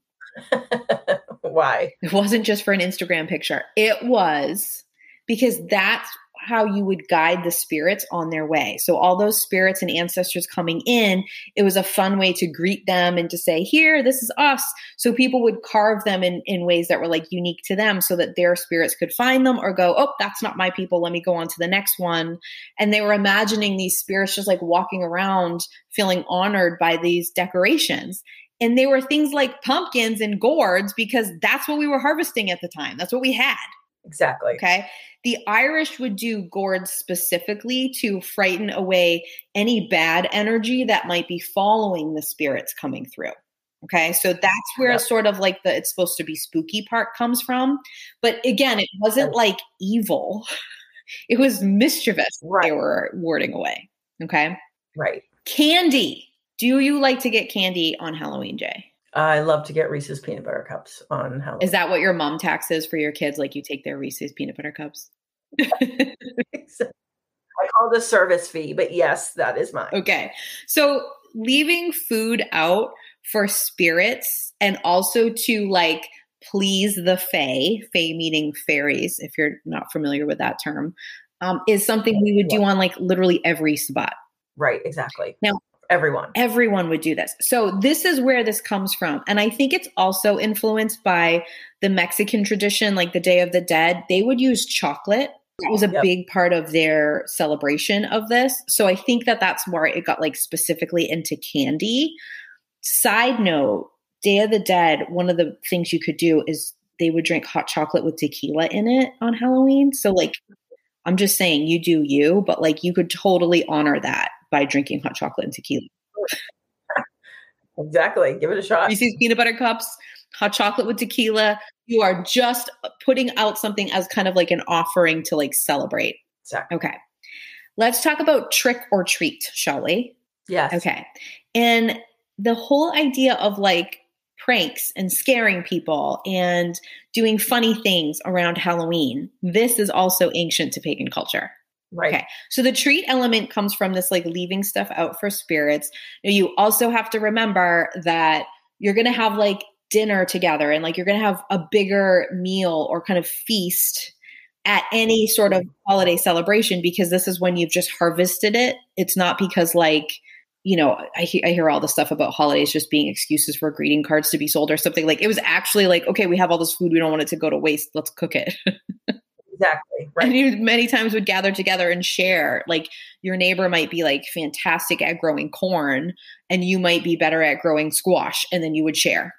why? It wasn't just for an Instagram picture. It was because that's how you would guide the spirits on their way. So, all those spirits and ancestors coming in, it was a fun way to greet them and to say, Here, this is us. So, people would carve them in, in ways that were like unique to them so that their spirits could find them or go, Oh, that's not my people. Let me go on to the next one. And they were imagining these spirits just like walking around feeling honored by these decorations. And they were things like pumpkins and gourds because that's what we were harvesting at the time. That's what we had. Exactly. Okay. The Irish would do gourds specifically to frighten away any bad energy that might be following the spirits coming through. Okay. So that's where yep. sort of like the it's supposed to be spooky part comes from. But again, it wasn't like evil, it was mischievous right. they were warding away. Okay. Right. Candy. Do you like to get candy on Halloween, Jay? I love to get Reese's peanut butter cups on Halloween. Is that what your mom taxes for your kids? Like you take their Reese's peanut butter cups? I call the service fee, but yes, that is mine. Okay. So leaving food out for spirits and also to like please the fae, fae meaning fairies, if you're not familiar with that term, um, is something we would do on like literally every spot. Right, exactly. Now, everyone. Everyone would do this. So this is where this comes from. And i think it's also influenced by the mexican tradition like the day of the dead. They would use chocolate. It was a yep. big part of their celebration of this. So i think that that's where it got like specifically into candy. Side note day of the dead one of the things you could do is they would drink hot chocolate with tequila in it on halloween. So like i'm just saying you do you but like you could totally honor that by drinking hot chocolate and tequila. Exactly. Give it a shot. You see peanut butter cups, hot chocolate with tequila. You are just putting out something as kind of like an offering to like celebrate. Exactly. Okay. Let's talk about trick or treat, shall we? Yes. Okay. And the whole idea of like pranks and scaring people and doing funny things around Halloween, this is also ancient to pagan culture. Right. Okay. So the treat element comes from this like leaving stuff out for spirits. Now you also have to remember that you're going to have like dinner together and like you're going to have a bigger meal or kind of feast at any sort of holiday celebration because this is when you've just harvested it. It's not because like you know, I, he- I hear all the stuff about holidays just being excuses for greeting cards to be sold or something. Like it was actually like, okay, we have all this food, we don't want it to go to waste. Let's cook it. Exactly. Right. And you many times would gather together and share. Like your neighbor might be like fantastic at growing corn and you might be better at growing squash and then you would share.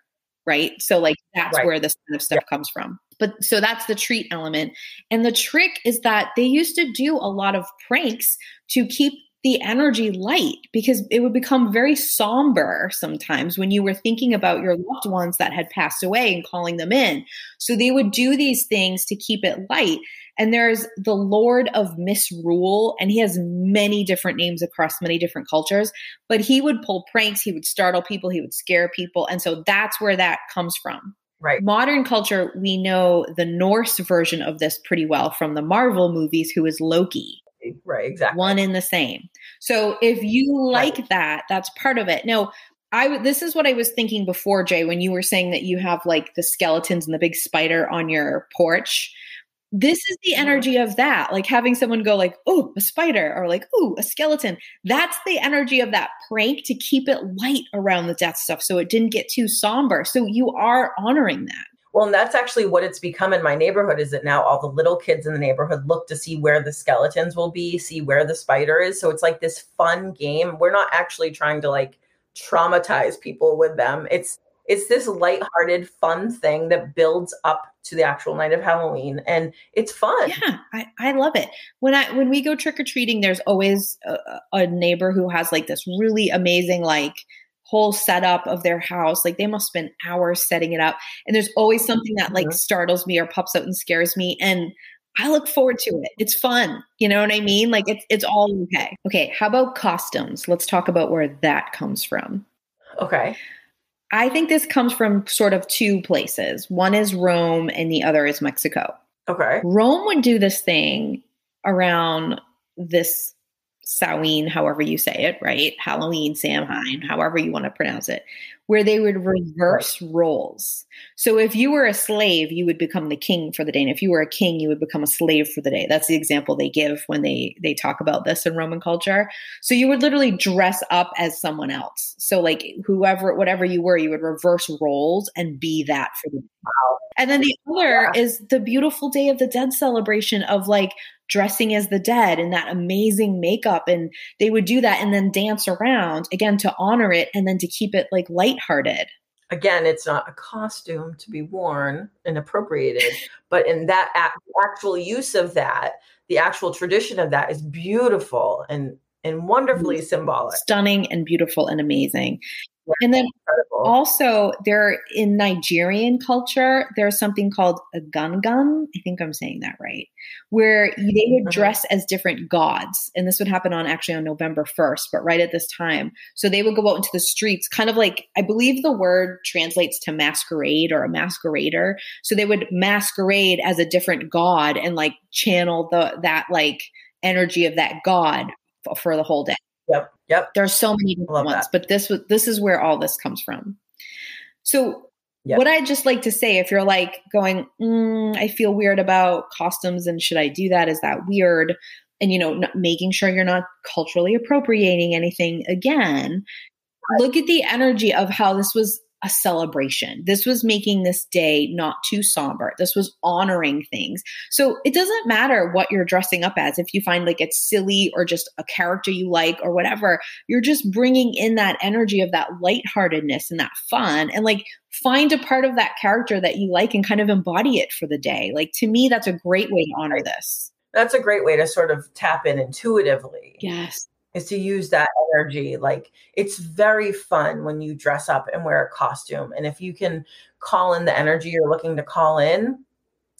Right. So like that's right. where this kind of stuff yeah. comes from. But so that's the treat element. And the trick is that they used to do a lot of pranks to keep the energy light because it would become very somber sometimes when you were thinking about your loved ones that had passed away and calling them in. So they would do these things to keep it light. And there's the Lord of Misrule, and he has many different names across many different cultures, but he would pull pranks, he would startle people, he would scare people. And so that's where that comes from. Right. Modern culture, we know the Norse version of this pretty well from the Marvel movies, who is Loki. Right, exactly. One in the same. So if you like Right. that, that's part of it. No, I this is what I was thinking before, Jay, when you were saying that you have like the skeletons and the big spider on your porch. This is the Mhm. energy of that, like having someone go like, "Oh, a spider," or like, "Oh, a skeleton." That's the energy of that prank to keep it light around the death stuff, so it didn't get too somber. So you are honoring that. Well, and that's actually what it's become in my neighborhood is that now all the little kids in the neighborhood look to see where the skeletons will be, see where the spider is. So it's like this fun game. We're not actually trying to like traumatize people with them. It's it's this lighthearted, fun thing that builds up to the actual night of Halloween, and it's fun. Yeah, I, I love it. When I when we go trick or treating, there's always a, a neighbor who has like this really amazing like whole setup of their house. Like they must spend hours setting it up, and there's always something that like Mhm. startles me or pops out and scares me, and I look forward to it. It's fun. You know what I mean? Like it's it's all okay. Okay, how about costumes? Let's talk about where that comes from. Okay. I think this comes from sort of two places. One is Rome, and the other is Mexico. Okay. Rome would do this thing around this Samhain, however you say it, right? Halloween, Samhain, however you want to pronounce it, where they would reverse roles. So if you were a slave, you would become the king for the day. And if you were a king, you would become a slave for the day. That's the example they give when they they talk about this in Roman culture. So you would literally dress up as someone else. So like whoever whatever you were, you would reverse roles and be that for the Wow. and then the other Yeah. is the beautiful Day of the Dead celebration of like dressing as the dead and that amazing makeup. And they would do that and then dance around again to honor it and then to keep it like lighthearted. Again, it's not a costume to be worn and appropriated, but in that actual use of that, the actual tradition of that is beautiful and and wonderfully symbolic. Stunning and beautiful and amazing. And then Incredible. also there in Nigerian culture, there's something called Egungun. I think I'm saying that right, where they would Mhm. dress as different gods. And this would happen on actually on November 1st, but right at this time. So they would go out into the streets, kind of like I believe the word translates to masquerade or a masquerader. So they would masquerade as a different god and like channel the that like energy of that god for the whole day Yep. Yep. there's so many different ones that. but this was this is where all this comes from so Yeah. what i'd just like to say if you're like going mm, i feel weird about costumes and should i do that is that weird and you know not making sure you're not culturally appropriating anything again look at the energy of how this was a celebration. This was making this day not too somber. This was honoring things. So it doesn't matter what you're dressing up as. If you find like it's silly or just a character you like or whatever, you're just bringing in that energy of that lightheartedness and that fun and like find a part of that character that you like and kind of embody it for the day. Like to me, that's a great way to honor this. That's a great way to sort of tap in intuitively. Yes. Is to use that energy. Like it's very fun when you dress up and wear a costume. And if you can call in the energy you're looking to call in,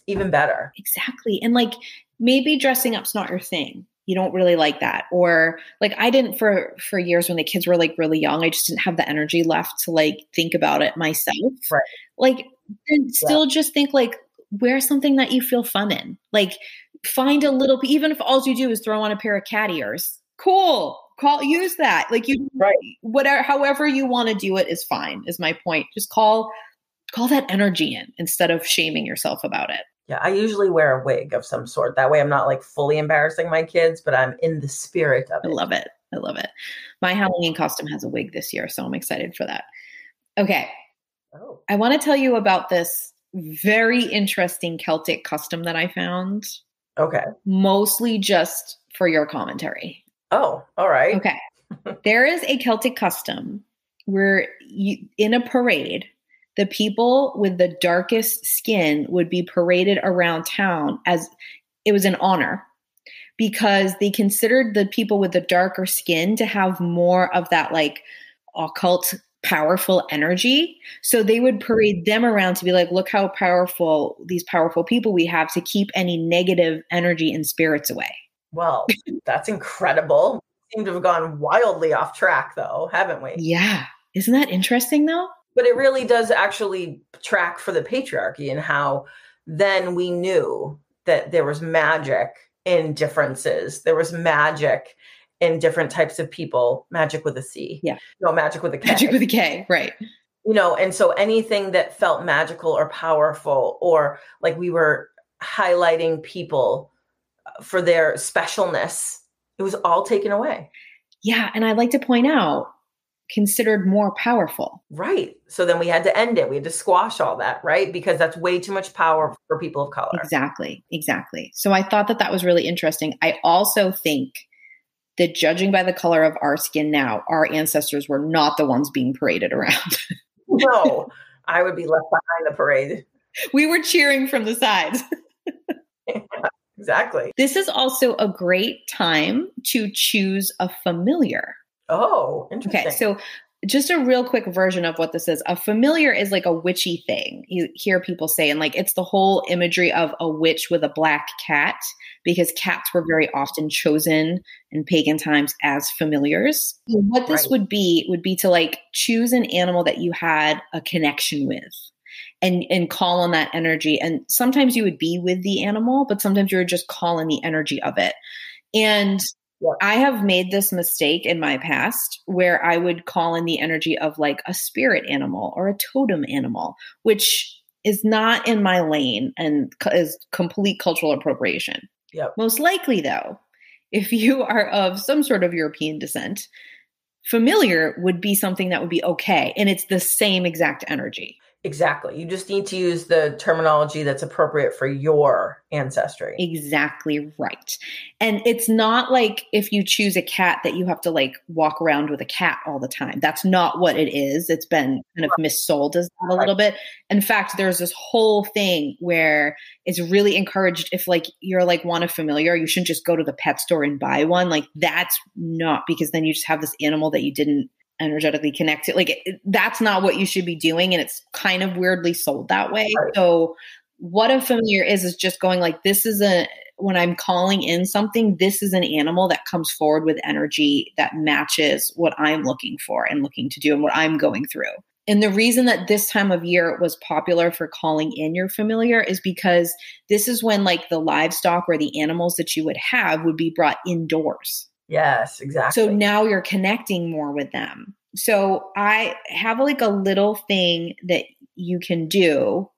even better. Exactly. And like maybe dressing up's not your thing. You don't really like that. Or like I didn't for for years when the kids were like really young, I just didn't have the energy left to like think about it myself. Right. Like still just think like wear something that you feel fun in. Like find a little even if all you do is throw on a pair of cat ears. Cool. Call use that. Like you Right. whatever however you want to do it is fine, is my point. Just call call that energy in instead of shaming yourself about it. Yeah, I usually wear a wig of some sort. That way I'm not like fully embarrassing my kids, but I'm in the spirit of it. I love it. I love it. My Halloween costume has a wig this year, so I'm excited for that. Okay. Oh, I want to tell you about this very interesting Celtic custom that I found, okay. mostly just for your commentary. Oh, all right. Okay. there is a Celtic custom where you, in a parade, the people with the darkest skin would be paraded around town as it was an honor because they considered the people with the darker skin to have more of that like occult powerful energy so they would parade them around to be like look how powerful these powerful people we have to keep any negative energy and spirits away Well, that's incredible. Seem to have gone wildly off track though, haven't we? yeah isn't that interesting though but it really does actually track for the patriarchy and how then we knew that there was magic in differences. There was magic in different types of people, magic with a C. Yeah. No, magic with a K. Magic with a K, right. You know, and so anything that felt magical or powerful, or like we were highlighting people for their specialness, it was all taken away. Yeah. And I'd like to point out considered more powerful. Right. So then we had to end it. We had to squash all that, right? Because that's way too much power for people of color. Exactly. Exactly. So I thought that that was really interesting. I also think that judging by the color of our skin now, our ancestors were not the ones being paraded around. no, I would be left behind the parade. We were cheering from the sides. yeah, exactly. This is also a great time to choose a familiar. Oh, interesting. Okay, so just a real quick version of what this is. A familiar is like a witchy thing. You hear people say, and like it's the whole imagery of a witch with a black cat, because cats were very often chosen in pagan times as familiars. What this right. would be would be to like choose an animal that you had a connection with and and call on that energy. And sometimes you would be with the animal, but sometimes you would just call in the energy of it. And yeah. I have made this mistake in my past where I would call in the energy of like a spirit animal or a totem animal, which is not in my lane and is complete cultural appropriation. Yep. Most likely, though, if you are of some sort of European descent, familiar would be something that would be okay. And it's the same exact energy. Exactly. You just need to use the terminology that's appropriate for your ancestry. Exactly right. And it's not like if you choose a cat that you have to like walk around with a cat all the time. That's not what it is. It's been kind of missold as that a little bit. In fact, there's this whole thing where it's really encouraged if like you're like want a familiar, you shouldn't just go to the pet store and buy one. Like that's not because then you just have this animal that you didn't energetically connected. Like it, that's not what you should be doing. And it's kind of weirdly sold that way. Right. So what a familiar is, is just going like, this is a, when I'm calling in something, this is an animal that comes forward with energy that matches what I'm looking for and looking to do and what I'm going through. And the reason that this time of year was popular for calling in your familiar is because this is when like the livestock or the animals that you would have would be brought indoors. Yes, exactly. So now you're connecting more with them. So I have like a little thing that you can do.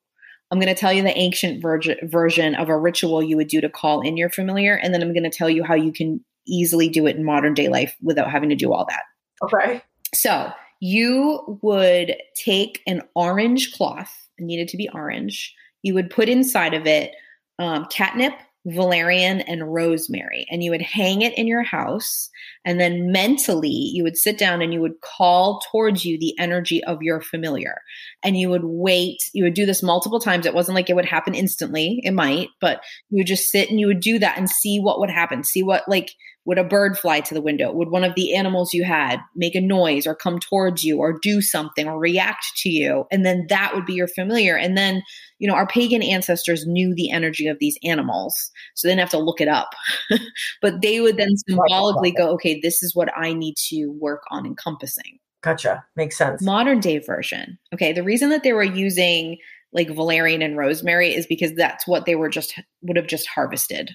I'm going to tell you the ancient ver- version of a ritual you would do to call in your familiar. And then I'm going to tell you how you can easily do it in modern day life without having to do all that. Okay. So you would take an orange cloth, it needed to be orange. You would put inside of it um, catnip, valerian and rosemary and you would hang it in your house and then mentally you would sit down and you would call towards you the energy of your familiar. And you would wait you would do this multiple times. It wasn't like it would happen instantly it might but you would just sit and you would do that and see what would happen see what like would a bird fly to the window? Would one of the animals you had make a noise or come towards you or do something or react to you? And then that would be your familiar. And then, you know, our pagan ancestors knew the energy of these animals. So they didn't have to look it up. but they would then symbolically go, okay, this is what I need to work on encompassing. Gotcha. Makes sense. Modern day version. Okay. The reason that they were using like valerian and rosemary is because that's what they were just would have just harvested.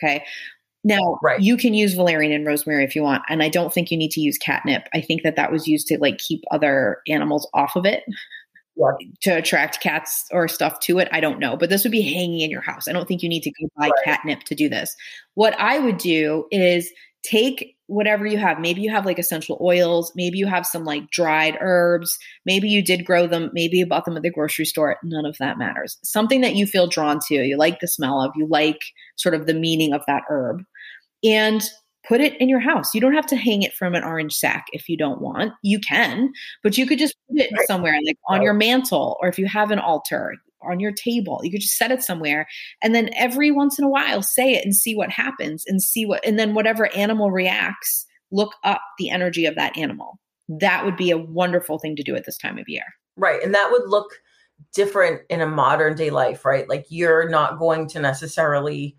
Okay. Now, right. you can use valerian and rosemary if you want, and I don't think you need to use catnip. I think that that was used to like keep other animals off of it. To attract cats or stuff to it. I don't know. But this would be hanging in your house. I don't think you need to go buy right. catnip to do this. What I would do is take whatever you have. Maybe you have like essential oils. Maybe you have some like dried herbs. Maybe you did grow them. Maybe you bought them at the grocery store. None of that matters. Something that you feel drawn to, you like the smell of, you like sort of the meaning of that herb and put it in your house. You don't have to hang it from an orange sack if you don't want. You can, but you could just put it somewhere like on your mantle or if you have an altar on your table. You could just set it somewhere and then every once in a while say it and see what happens and see what and then whatever animal reacts, look up the energy of that animal. That would be a wonderful thing to do at this time of year. Right. And that would look different in a modern day life, right? Like you're not going to necessarily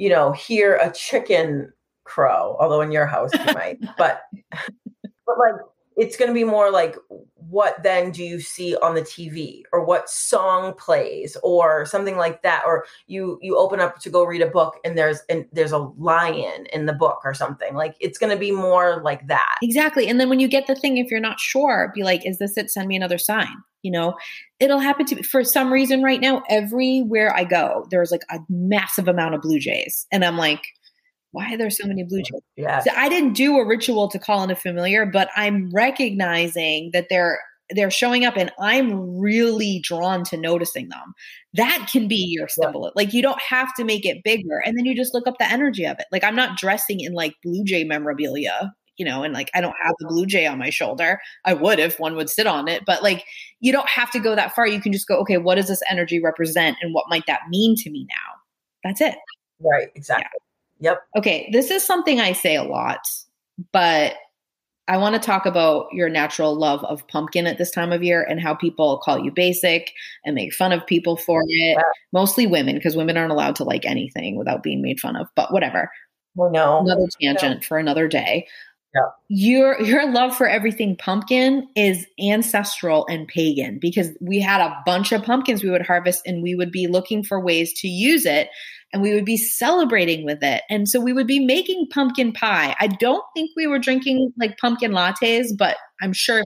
you know, hear a chicken crow, although in your house you might, but but like it's going to be more like what then do you see on the TV or what song plays? Or something like that or you you open up to go read a book and there's and there's a lion in the book or something. Like it's going to be more like that. Exactly and then when you get the thing if you're not sure be like is this it? Send me another sign you know it'll happen to me for some reason right now everywhere I go there's like a massive amount of blue jays and I'm like why are there so many blue jays? Yeah. So I didn't do a ritual to call in a familiar, but I'm recognizing that they're they're showing up and I'm really drawn to noticing them. That can be your symbol. Yeah. Like you don't have to make it bigger and then you just look up the energy of it. Like I'm not dressing in like blue jay memorabilia, you know, and like I don't have the blue jay on my shoulder. I would if one would sit on it, but like you don't have to go that far. You can just go, okay, what does this energy represent and what might that mean to me now? That's it. Right, exactly. Yeah. Yep. Okay, this is something I say a lot, but I want to talk about your natural love of pumpkin at this time of year and how people call you basic and make fun of people for it. Yeah. Mostly women, because women aren't allowed to like anything without being made fun of, but whatever. Well, no. Another tangent for another day. Yeah. Your your love for everything pumpkin is ancestral and pagan because we had a bunch of pumpkins we would harvest and we would be looking for ways to use it and we would be celebrating with it. And so we would be making pumpkin pie. I don't think we were drinking like pumpkin lattes, but I'm sure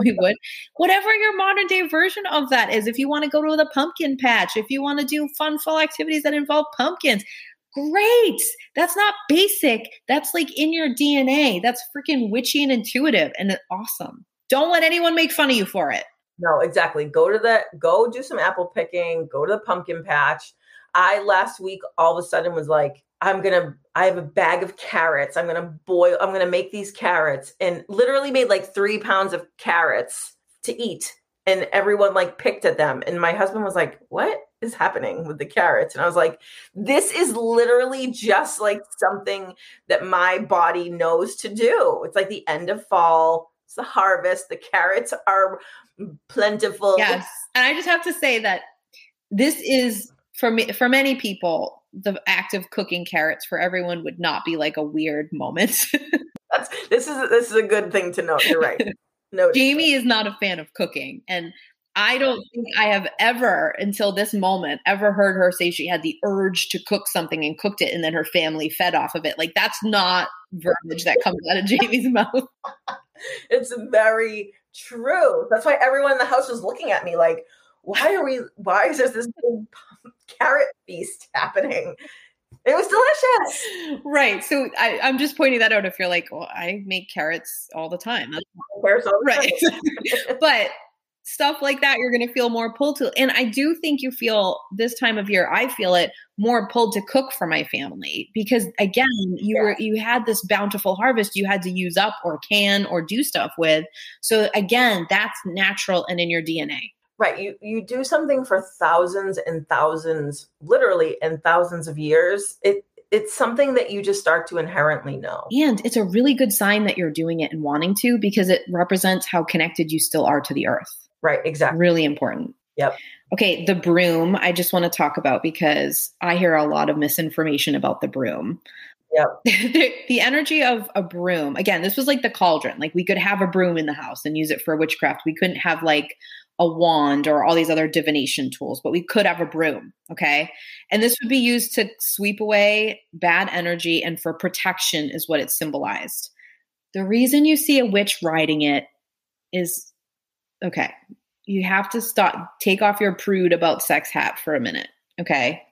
we would. Whatever your modern day version of that is, if you want to go to the pumpkin patch, if you want to do fun fall activities that involve pumpkins, great. That's not basic. That's like in your DNA. That's freaking witchy and intuitive and awesome. Don't let anyone make fun of you for it. No, exactly. Go to the go do some apple picking, go to the pumpkin patch I last week all of a sudden was like, I'm gonna, I have a bag of carrots. I'm gonna boil, I'm gonna make these carrots and literally made like three pounds of carrots to eat. And everyone like picked at them. And my husband was like, What is happening with the carrots? And I was like, This is literally just like something that my body knows to do. It's like the end of fall, it's the harvest, the carrots are plentiful. Yes. And I just have to say that this is for me for many people the act of cooking carrots for everyone would not be like a weird moment That's, this is this is a good thing to note you're right no jamie is not a fan of cooking and i don't think i have ever until this moment ever heard her say she had the urge to cook something and cooked it and then her family fed off of it. Like that's not verbiage that comes out of jamie's mouth. It's very true. That's why everyone in the house was looking at me like why are we why is there this big carrot feast happening? It was delicious. Right. So I, am just pointing that out if you're like well i make carrots all the time. Right. but stuff like that you're going to feel more pulled to and i do think you feel this time of year i feel it more pulled to cook for my family because again you yeah. were you had this bountiful harvest you had to use up or can or do stuff with so again that's natural and in your dna right you you do something for thousands and thousands literally and thousands of years it it's something that you just start to inherently know. And it's a really good sign that you're doing it and wanting to because it represents how connected you still are to the earth right exactly really important yep okay the broom i just want to talk about because i hear a lot of misinformation about the broom Yep. the, the energy of a broom again this was like the cauldron like we could have a broom in the house and use it for witchcraft we couldn't have like a wand or all these other divination tools, but we could have a broom. Okay. And this would be used to sweep away bad energy and for protection, is what it symbolized. The reason you see a witch riding it is okay. You have to stop, take off your prude about sex hat for a minute. Okay.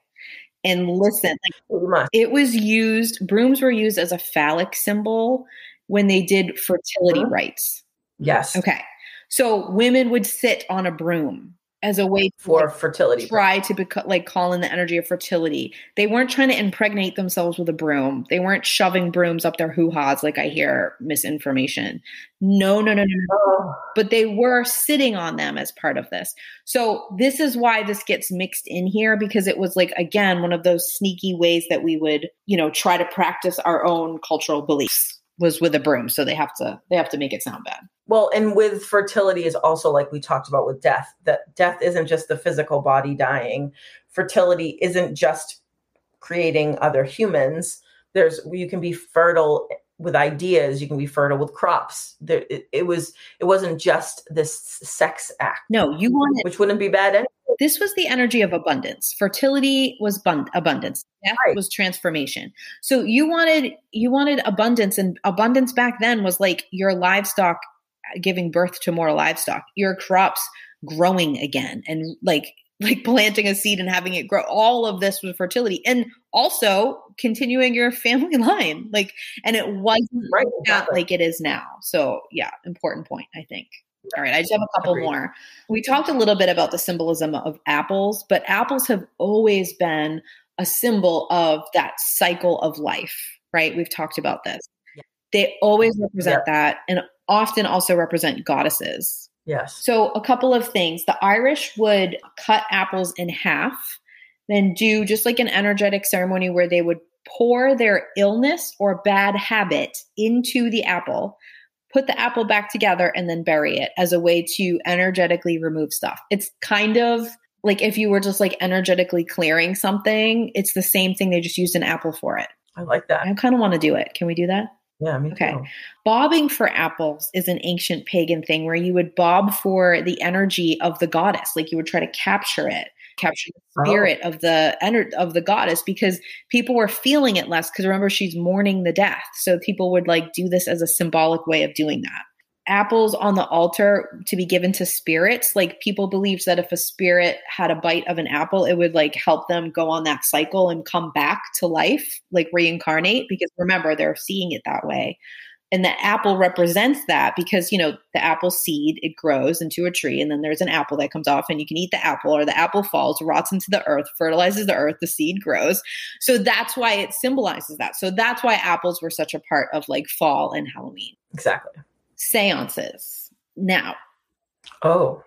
And listen, like, it was used, brooms were used as a phallic symbol when they did fertility uh-huh. rites. Yes. Okay. So women would sit on a broom as a way for like, fertility. Try to beco- like call in the energy of fertility. They weren't trying to impregnate themselves with a broom. They weren't shoving brooms up their hoo ha's like I hear misinformation. No, no, no, no, no. Oh. But they were sitting on them as part of this. So this is why this gets mixed in here because it was like again one of those sneaky ways that we would you know try to practice our own cultural beliefs was with a broom so they have to they have to make it sound bad. Well and with fertility is also like we talked about with death that death isn't just the physical body dying. Fertility isn't just creating other humans. There's you can be fertile with ideas you can be fertile with crops. There it, it was it wasn't just this sex act. No you wanted which wouldn't be bad anyway. This was the energy of abundance. Fertility was bun- abundance. Death Right. was transformation. So you wanted you wanted abundance and abundance back then was like your livestock uh, giving birth to more livestock your crops growing again and like like planting a seed and having it grow. All of this was fertility and also continuing your family line like and it wasn't Right, exactly. like it is now. So yeah important point i think all right i just have a couple Agreed. more we talked a little bit about the symbolism of apples but apples have always been a symbol of that cycle of life right we've talked about this Yeah. they always represent that and often also represent goddesses yes so, a couple of things. The Irish would cut apples in half, then do just like an energetic ceremony where they would pour their illness or bad habit into the apple, put the apple back together, and then bury it as a way to energetically remove stuff. It's kind of like if you were just like energetically clearing something, it's the same thing. They just used an apple for it. i like that I kind of want to do it. Can we do that? yeah me Okay. too Bobbing for apples is an ancient pagan thing where you would bob for the energy of the goddess, like you would try to capture it, capture the Oh. spirit of the ener- of the goddess because people were feeling it less because remember she's mourning the death. So people would like do this as a symbolic way of doing that. Apples on the altar to be given to spirits, like people believed that if a spirit had a bite of an apple, it would like help them go on that cycle and come back to life, like reincarnate because remember they're seeing it that way and the apple represents that because you know the apple seed it grows into a tree and then there's an apple that comes off and you can eat the apple or the apple falls rots into the earth fertilizes the earth the seed grows. So that's why it symbolizes that. So that's why apples were such a part of like fall and halloween. Exactly. Seances. Now oh.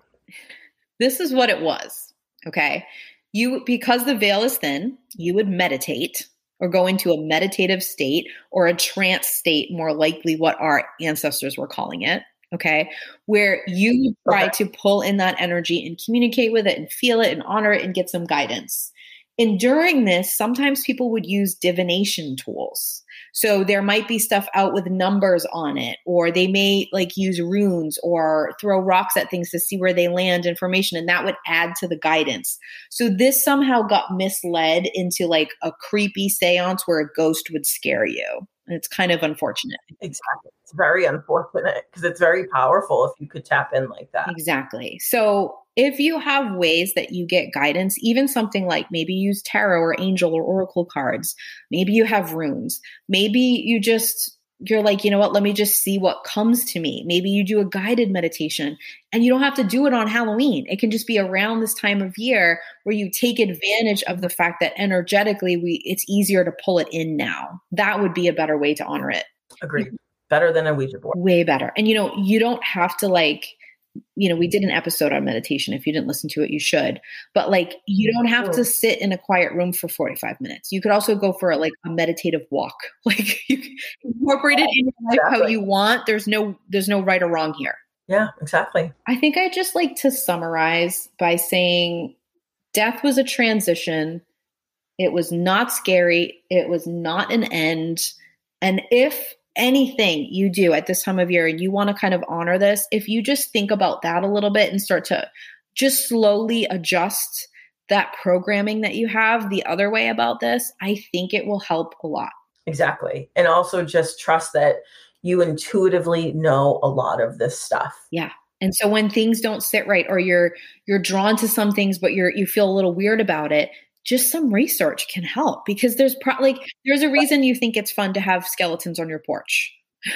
this is what it was okay? You because the veil is thin you would meditate or go into a meditative state or a trance state more likely what our ancestors were calling it okay? Where you try to pull in that energy and communicate with it and feel it and honor it and get some guidance and during this sometimes people would use divination tools so there might be stuff out with numbers on it, or they may like use runes or throw rocks at things to see where they land information, and that would add to the guidance. So this somehow got misled into like a creepy seance where a ghost would scare you. And it's kind of unfortunate. exactly it's very unfortunate because it's very powerful if you could tap in like that Exactly. So if you have ways that you get guidance, even something like maybe use tarot or angel or oracle cards, maybe you have runes, maybe you just you're like, you know what, let me just see what comes to me. Maybe you do a guided meditation and you don't have to do it on Halloween. It can just be around this time of year where you take advantage of the fact that energetically we it's easier to pull it in now. That would be a better way to honor it agreed better than a ouija board way better. And you know, you don't have to like, you know, we did an episode on meditation. If you didn't listen to it, you should. But like, you don't have to sit in a quiet room for 45 minutes. You could also go for like a meditative walk. Like you can incorporate it in your life how you want. There's no there's no right or wrong here. yeah exactly I think I just like to summarize by saying death was a transition. It was not scary. It was not an end. And if anything you do at this time of year and you want to kind of honor this, if you just think about that a little bit and start to just slowly adjust that programming that you have the other way about this, I think it will help a lot. exactly and also just trust that you intuitively know a lot of this stuff Yeah. And so when things don't sit right or you're you're drawn to some things but you're you feel a little weird about it, just some research can help because there's pro- like there's a reason you think it's fun to have skeletons on your porch.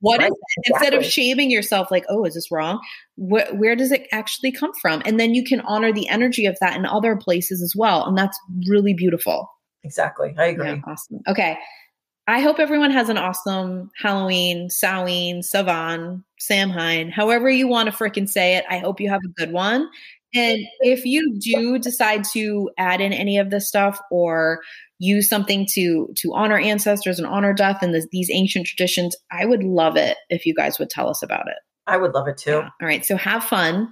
What Right, is instead of exactly. shaming yourself like, "Oh, is this wrong?" Wh- where does it actually come from? And then you can honor the energy of that in other places as well, and that's really beautiful. exactly i agree Yeah, awesome. Okay. I hope everyone has an awesome Halloween, Samhain, Savan, Samhain, however you want to freaking say it. I hope you have a good one. And if you do decide to add in any of this stuff or use something to to honor ancestors and honor death and this, these ancient traditions, I would love it if you guys would tell us about it. i would love it too Yeah. All right. So have fun,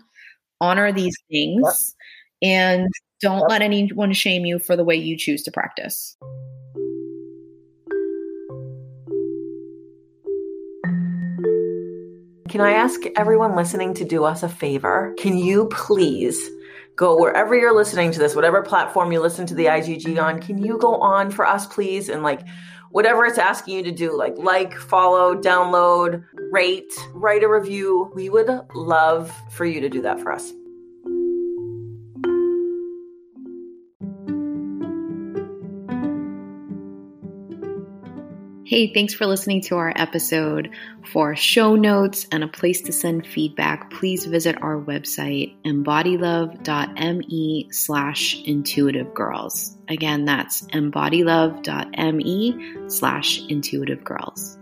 honor these things, and don't Yep. let anyone shame you for the way you choose to practice. Can I ask everyone listening to do us a favor? Can you please go wherever you're listening to this, whatever platform you listen to the IGG mm-hmm. on, can you go on for us, please? And like, whatever it's asking you to do, like like, follow, download, rate, write a review. We would love for you to do that for us. Hey, thanks for listening to our episode. For show notes and a place to send feedback, please visit our website, embodylove.me slash intuitive girls. Again, that's embodylove.me slash intuitive girls.